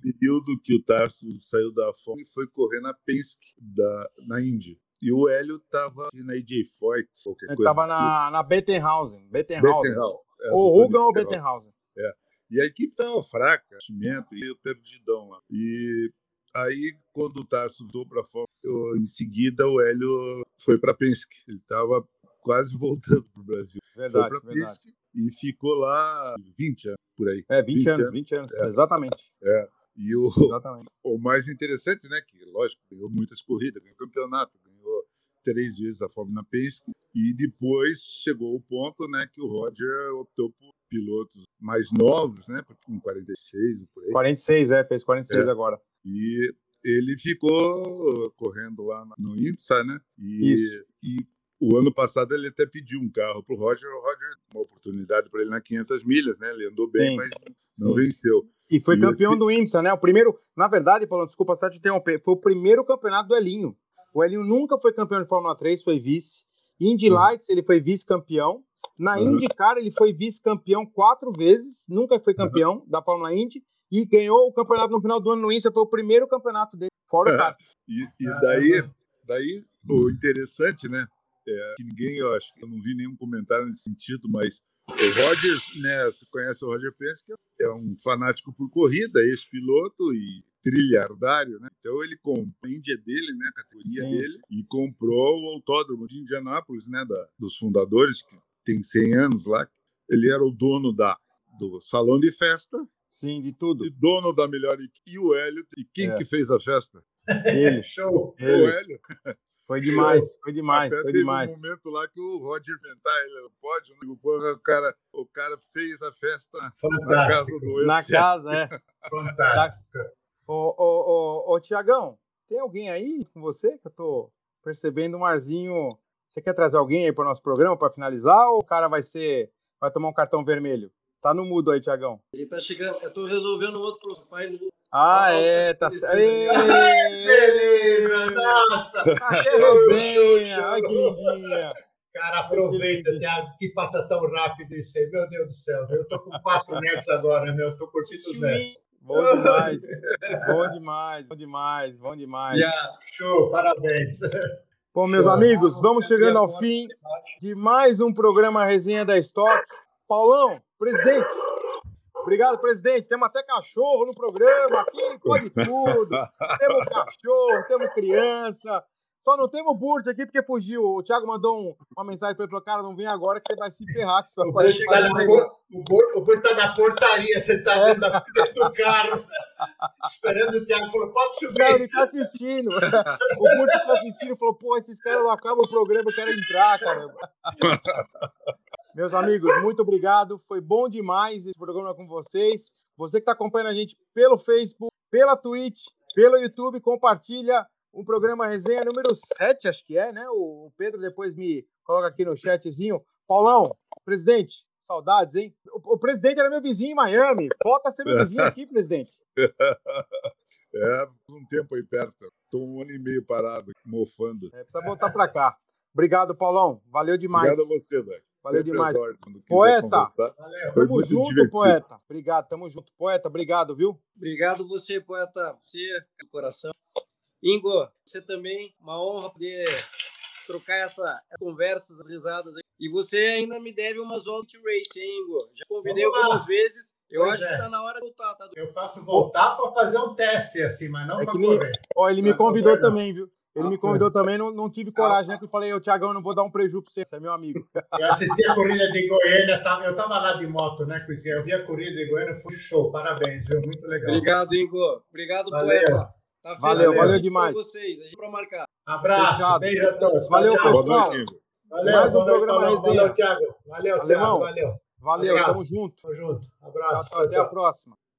S3: período que o Tarso saiu da fome e foi correr na Penske, da, na Índia. E o Hélio estava na AJ Foyt, qualquer
S1: Ele
S3: coisa.
S1: tava
S3: tipo.
S1: na, na Bettenhausen. Bettenhausen.
S3: Bettenhausen. É,
S1: Ou Rugan ou Bettenhausen.
S3: E a equipe estava fraca, investimento, e perdidão lá. E aí, quando o Tarso voltou para fora, eu- em seguida o Hélio foi para Penske. Ele estava quase [laughs] voltando para o Brasil.
S1: Verdade,
S3: foi para. Penske e ficou lá 20 anos por aí.
S1: É, 20,
S3: 20
S1: anos,
S3: anos.
S1: 20 anos.
S3: É.
S1: Exatamente.
S3: E o, [laughs]
S1: Exatamente.
S3: o mais interessante, né, que lógico, ganhou muitas corridas, ganhou campeonato, ganhou três vezes a Fórmula Penske e depois chegou o ponto, né, que o Roger optou por pilotos mais novos, né, com 46 e por aí.
S1: 46, é, fez 46
S3: É.
S1: agora.
S3: E ele ficou correndo lá no IMSA, né? E,
S1: Isso.
S3: e o ano passado ele até pediu um carro para o Roger. O Roger, uma oportunidade para ele na 500 milhas, né? Ele andou bem,
S1: Sim.
S3: mas não
S1: Sim.
S3: venceu.
S1: E foi
S3: E
S1: campeão
S3: esse-
S1: do IMSA, né? O primeiro, na verdade, Paulo, desculpa só te interromper, foi o primeiro campeonato do Elinho. O Elinho nunca foi campeão de Fórmula 3, foi vice. Indy. Lights, ele foi vice-campeão. Na
S3: Uhum.
S1: IndyCar, ele foi vice-campeão quatro vezes, nunca foi campeão da Fórmula Indy. E ganhou o campeonato no final do ano no IMSA, foi o primeiro campeonato dele, fora o kart.
S3: E, e daí, daí, o interessante, né? É que ninguém, eu acho que eu não vi nenhum comentário nesse sentido, mas o Roger, né? Você conhece o Roger Penske, é um fanático por corrida, ex-piloto e trilhardário, né? Então ele comprou a Índia dele, né? A categoria
S1: Sim.
S3: dele, e comprou o autódromo de Indianápolis, né? Da, dos fundadores, que tem 100 anos lá. Ele era o dono da, do salão de festa
S1: Sim, de tudo.
S3: e dono da melhor equipe. E o Hélio, e quem
S1: É.
S3: que fez a festa?
S1: Ele, [laughs]
S2: Show.
S3: O
S1: ele.
S3: Hélio.
S1: Foi demais, foi demais,
S3: Até
S1: foi
S3: teve
S1: demais.
S3: um momento lá que o Roger inventar ele né? Porra, o cara, o cara fez a festa na casa
S2: Fantástico.
S3: do
S1: Na
S3: ex-chefe.
S1: casa, é. [laughs]
S2: Fantástico.
S1: Ô, ô, ô, ô, Tiagão, tem alguém aí com você que eu tô percebendo um arzinho? Você quer trazer alguém aí para o nosso programa para finalizar ou o cara vai ser vai tomar um cartão vermelho? Tá no mudo aí, Tiagão.
S4: Ele tá chegando. Eu tô resolvendo outro pai no
S1: Ah,
S4: Ah,
S1: é, tá
S4: esse-
S1: certo.
S2: Beleza, nossa.
S1: Que resenha! Olha que lindinha!
S2: Cara, aproveita, Thiago, que passa tão rápido isso aí. Meu Deus do céu, eu tô com quatro netos agora, meu. Eu tô curtindo os netos.
S1: Bom demais, bom demais, bom demais, bom demais.
S4: Yeah.
S2: Show, parabéns.
S1: Bom, meus amigos, vamos chegando ao fim de mais um programa Resenha da Stock. Paulão, presidente. Obrigado, presidente. Temos até cachorro no programa. Aqui pode tudo. [laughs] Temos cachorro, temos criança. Só não temos Burt aqui porque fugiu. O Thiago mandou um- uma mensagem para ele: falou, cara, não vem agora que você vai se ferrar. Que você vai
S2: O Burt tá na por- o Burt- o Burt tá na portaria, você tá dentro, da- dentro do carro, [laughs] esperando o Thiago. Falou, pode
S1: Não,
S2: subir.
S1: ele tá assistindo. O Burt tá assistindo e falou: pô, esses caras não acabam o programa, eu quero entrar, caramba. [laughs] Meus amigos, muito obrigado. Foi bom demais esse programa com vocês. Você que está acompanhando a gente pelo Facebook, pela Twitch, pelo YouTube, compartilha o programa Resenha número 7, acho que é, né? O Pedro depois me coloca aqui no chatzinho. Paulão, presidente, saudades, hein? O, o presidente era meu vizinho em Miami. Volta a ser meu vizinho aqui, presidente. [laughs]
S3: É, um tempo aí perto. Estou um ano e meio parado, mofando.
S1: É, precisa voltar para cá. Obrigado, Paulão. Valeu demais.
S3: Obrigado a você, velho.
S1: Valeu
S3: Sempre
S1: demais. Poeta.
S2: Valeu.
S1: Tamo junto,
S3: divertido.
S1: poeta. Obrigado, tamo junto. Poeta, obrigado, viu?
S4: Obrigado você, poeta. Você, do coração. Ingo, você também, uma honra poder trocar essa conversas, risadas. aí. E você ainda me deve umas Volt Race, hein, Ingo? Já convidei algumas vezes. Eu
S2: Pois
S4: acho
S2: é.
S4: que tá na hora de voltar, tá?
S2: Eu faço voltar para fazer um teste assim, mas não
S1: É
S2: para correr.
S1: Ó, ele me convidou
S2: não.
S1: também, viu? Ele
S2: Ah,
S1: me convidou também, não, não tive coragem, né? Que eu falei, ô, Tiagão, não vou dar um prejuízo pra você, você é meu amigo. [laughs]
S2: Eu assisti a corrida de Goiânia, tá- eu estava lá de moto, né, Cris? Eu vi a corrida de Goiânia, foi show, parabéns, viu? Muito legal.
S4: Obrigado, Ingo. Obrigado,
S2: Valeu.
S4: poeta. Tá
S1: Valeu,
S2: valeu
S1: demais.
S4: vocês. A gente vai marcar.
S2: Abraço,
S1: Fechado.
S2: beijo a todos.
S1: Valeu,
S2: Tchau,
S3: Boa
S1: pessoal.
S2: Valeu,
S1: Mais um programa
S2: Paulão.
S1: Resenha.
S2: Valeu, Thiago. Valeu,
S1: Alemão.
S2: Thiago. Valeu.
S1: Valeu, tamo junto.
S2: Tamo junto.
S1: Tchau,
S2: Abraço.
S1: tchau, até a próxima.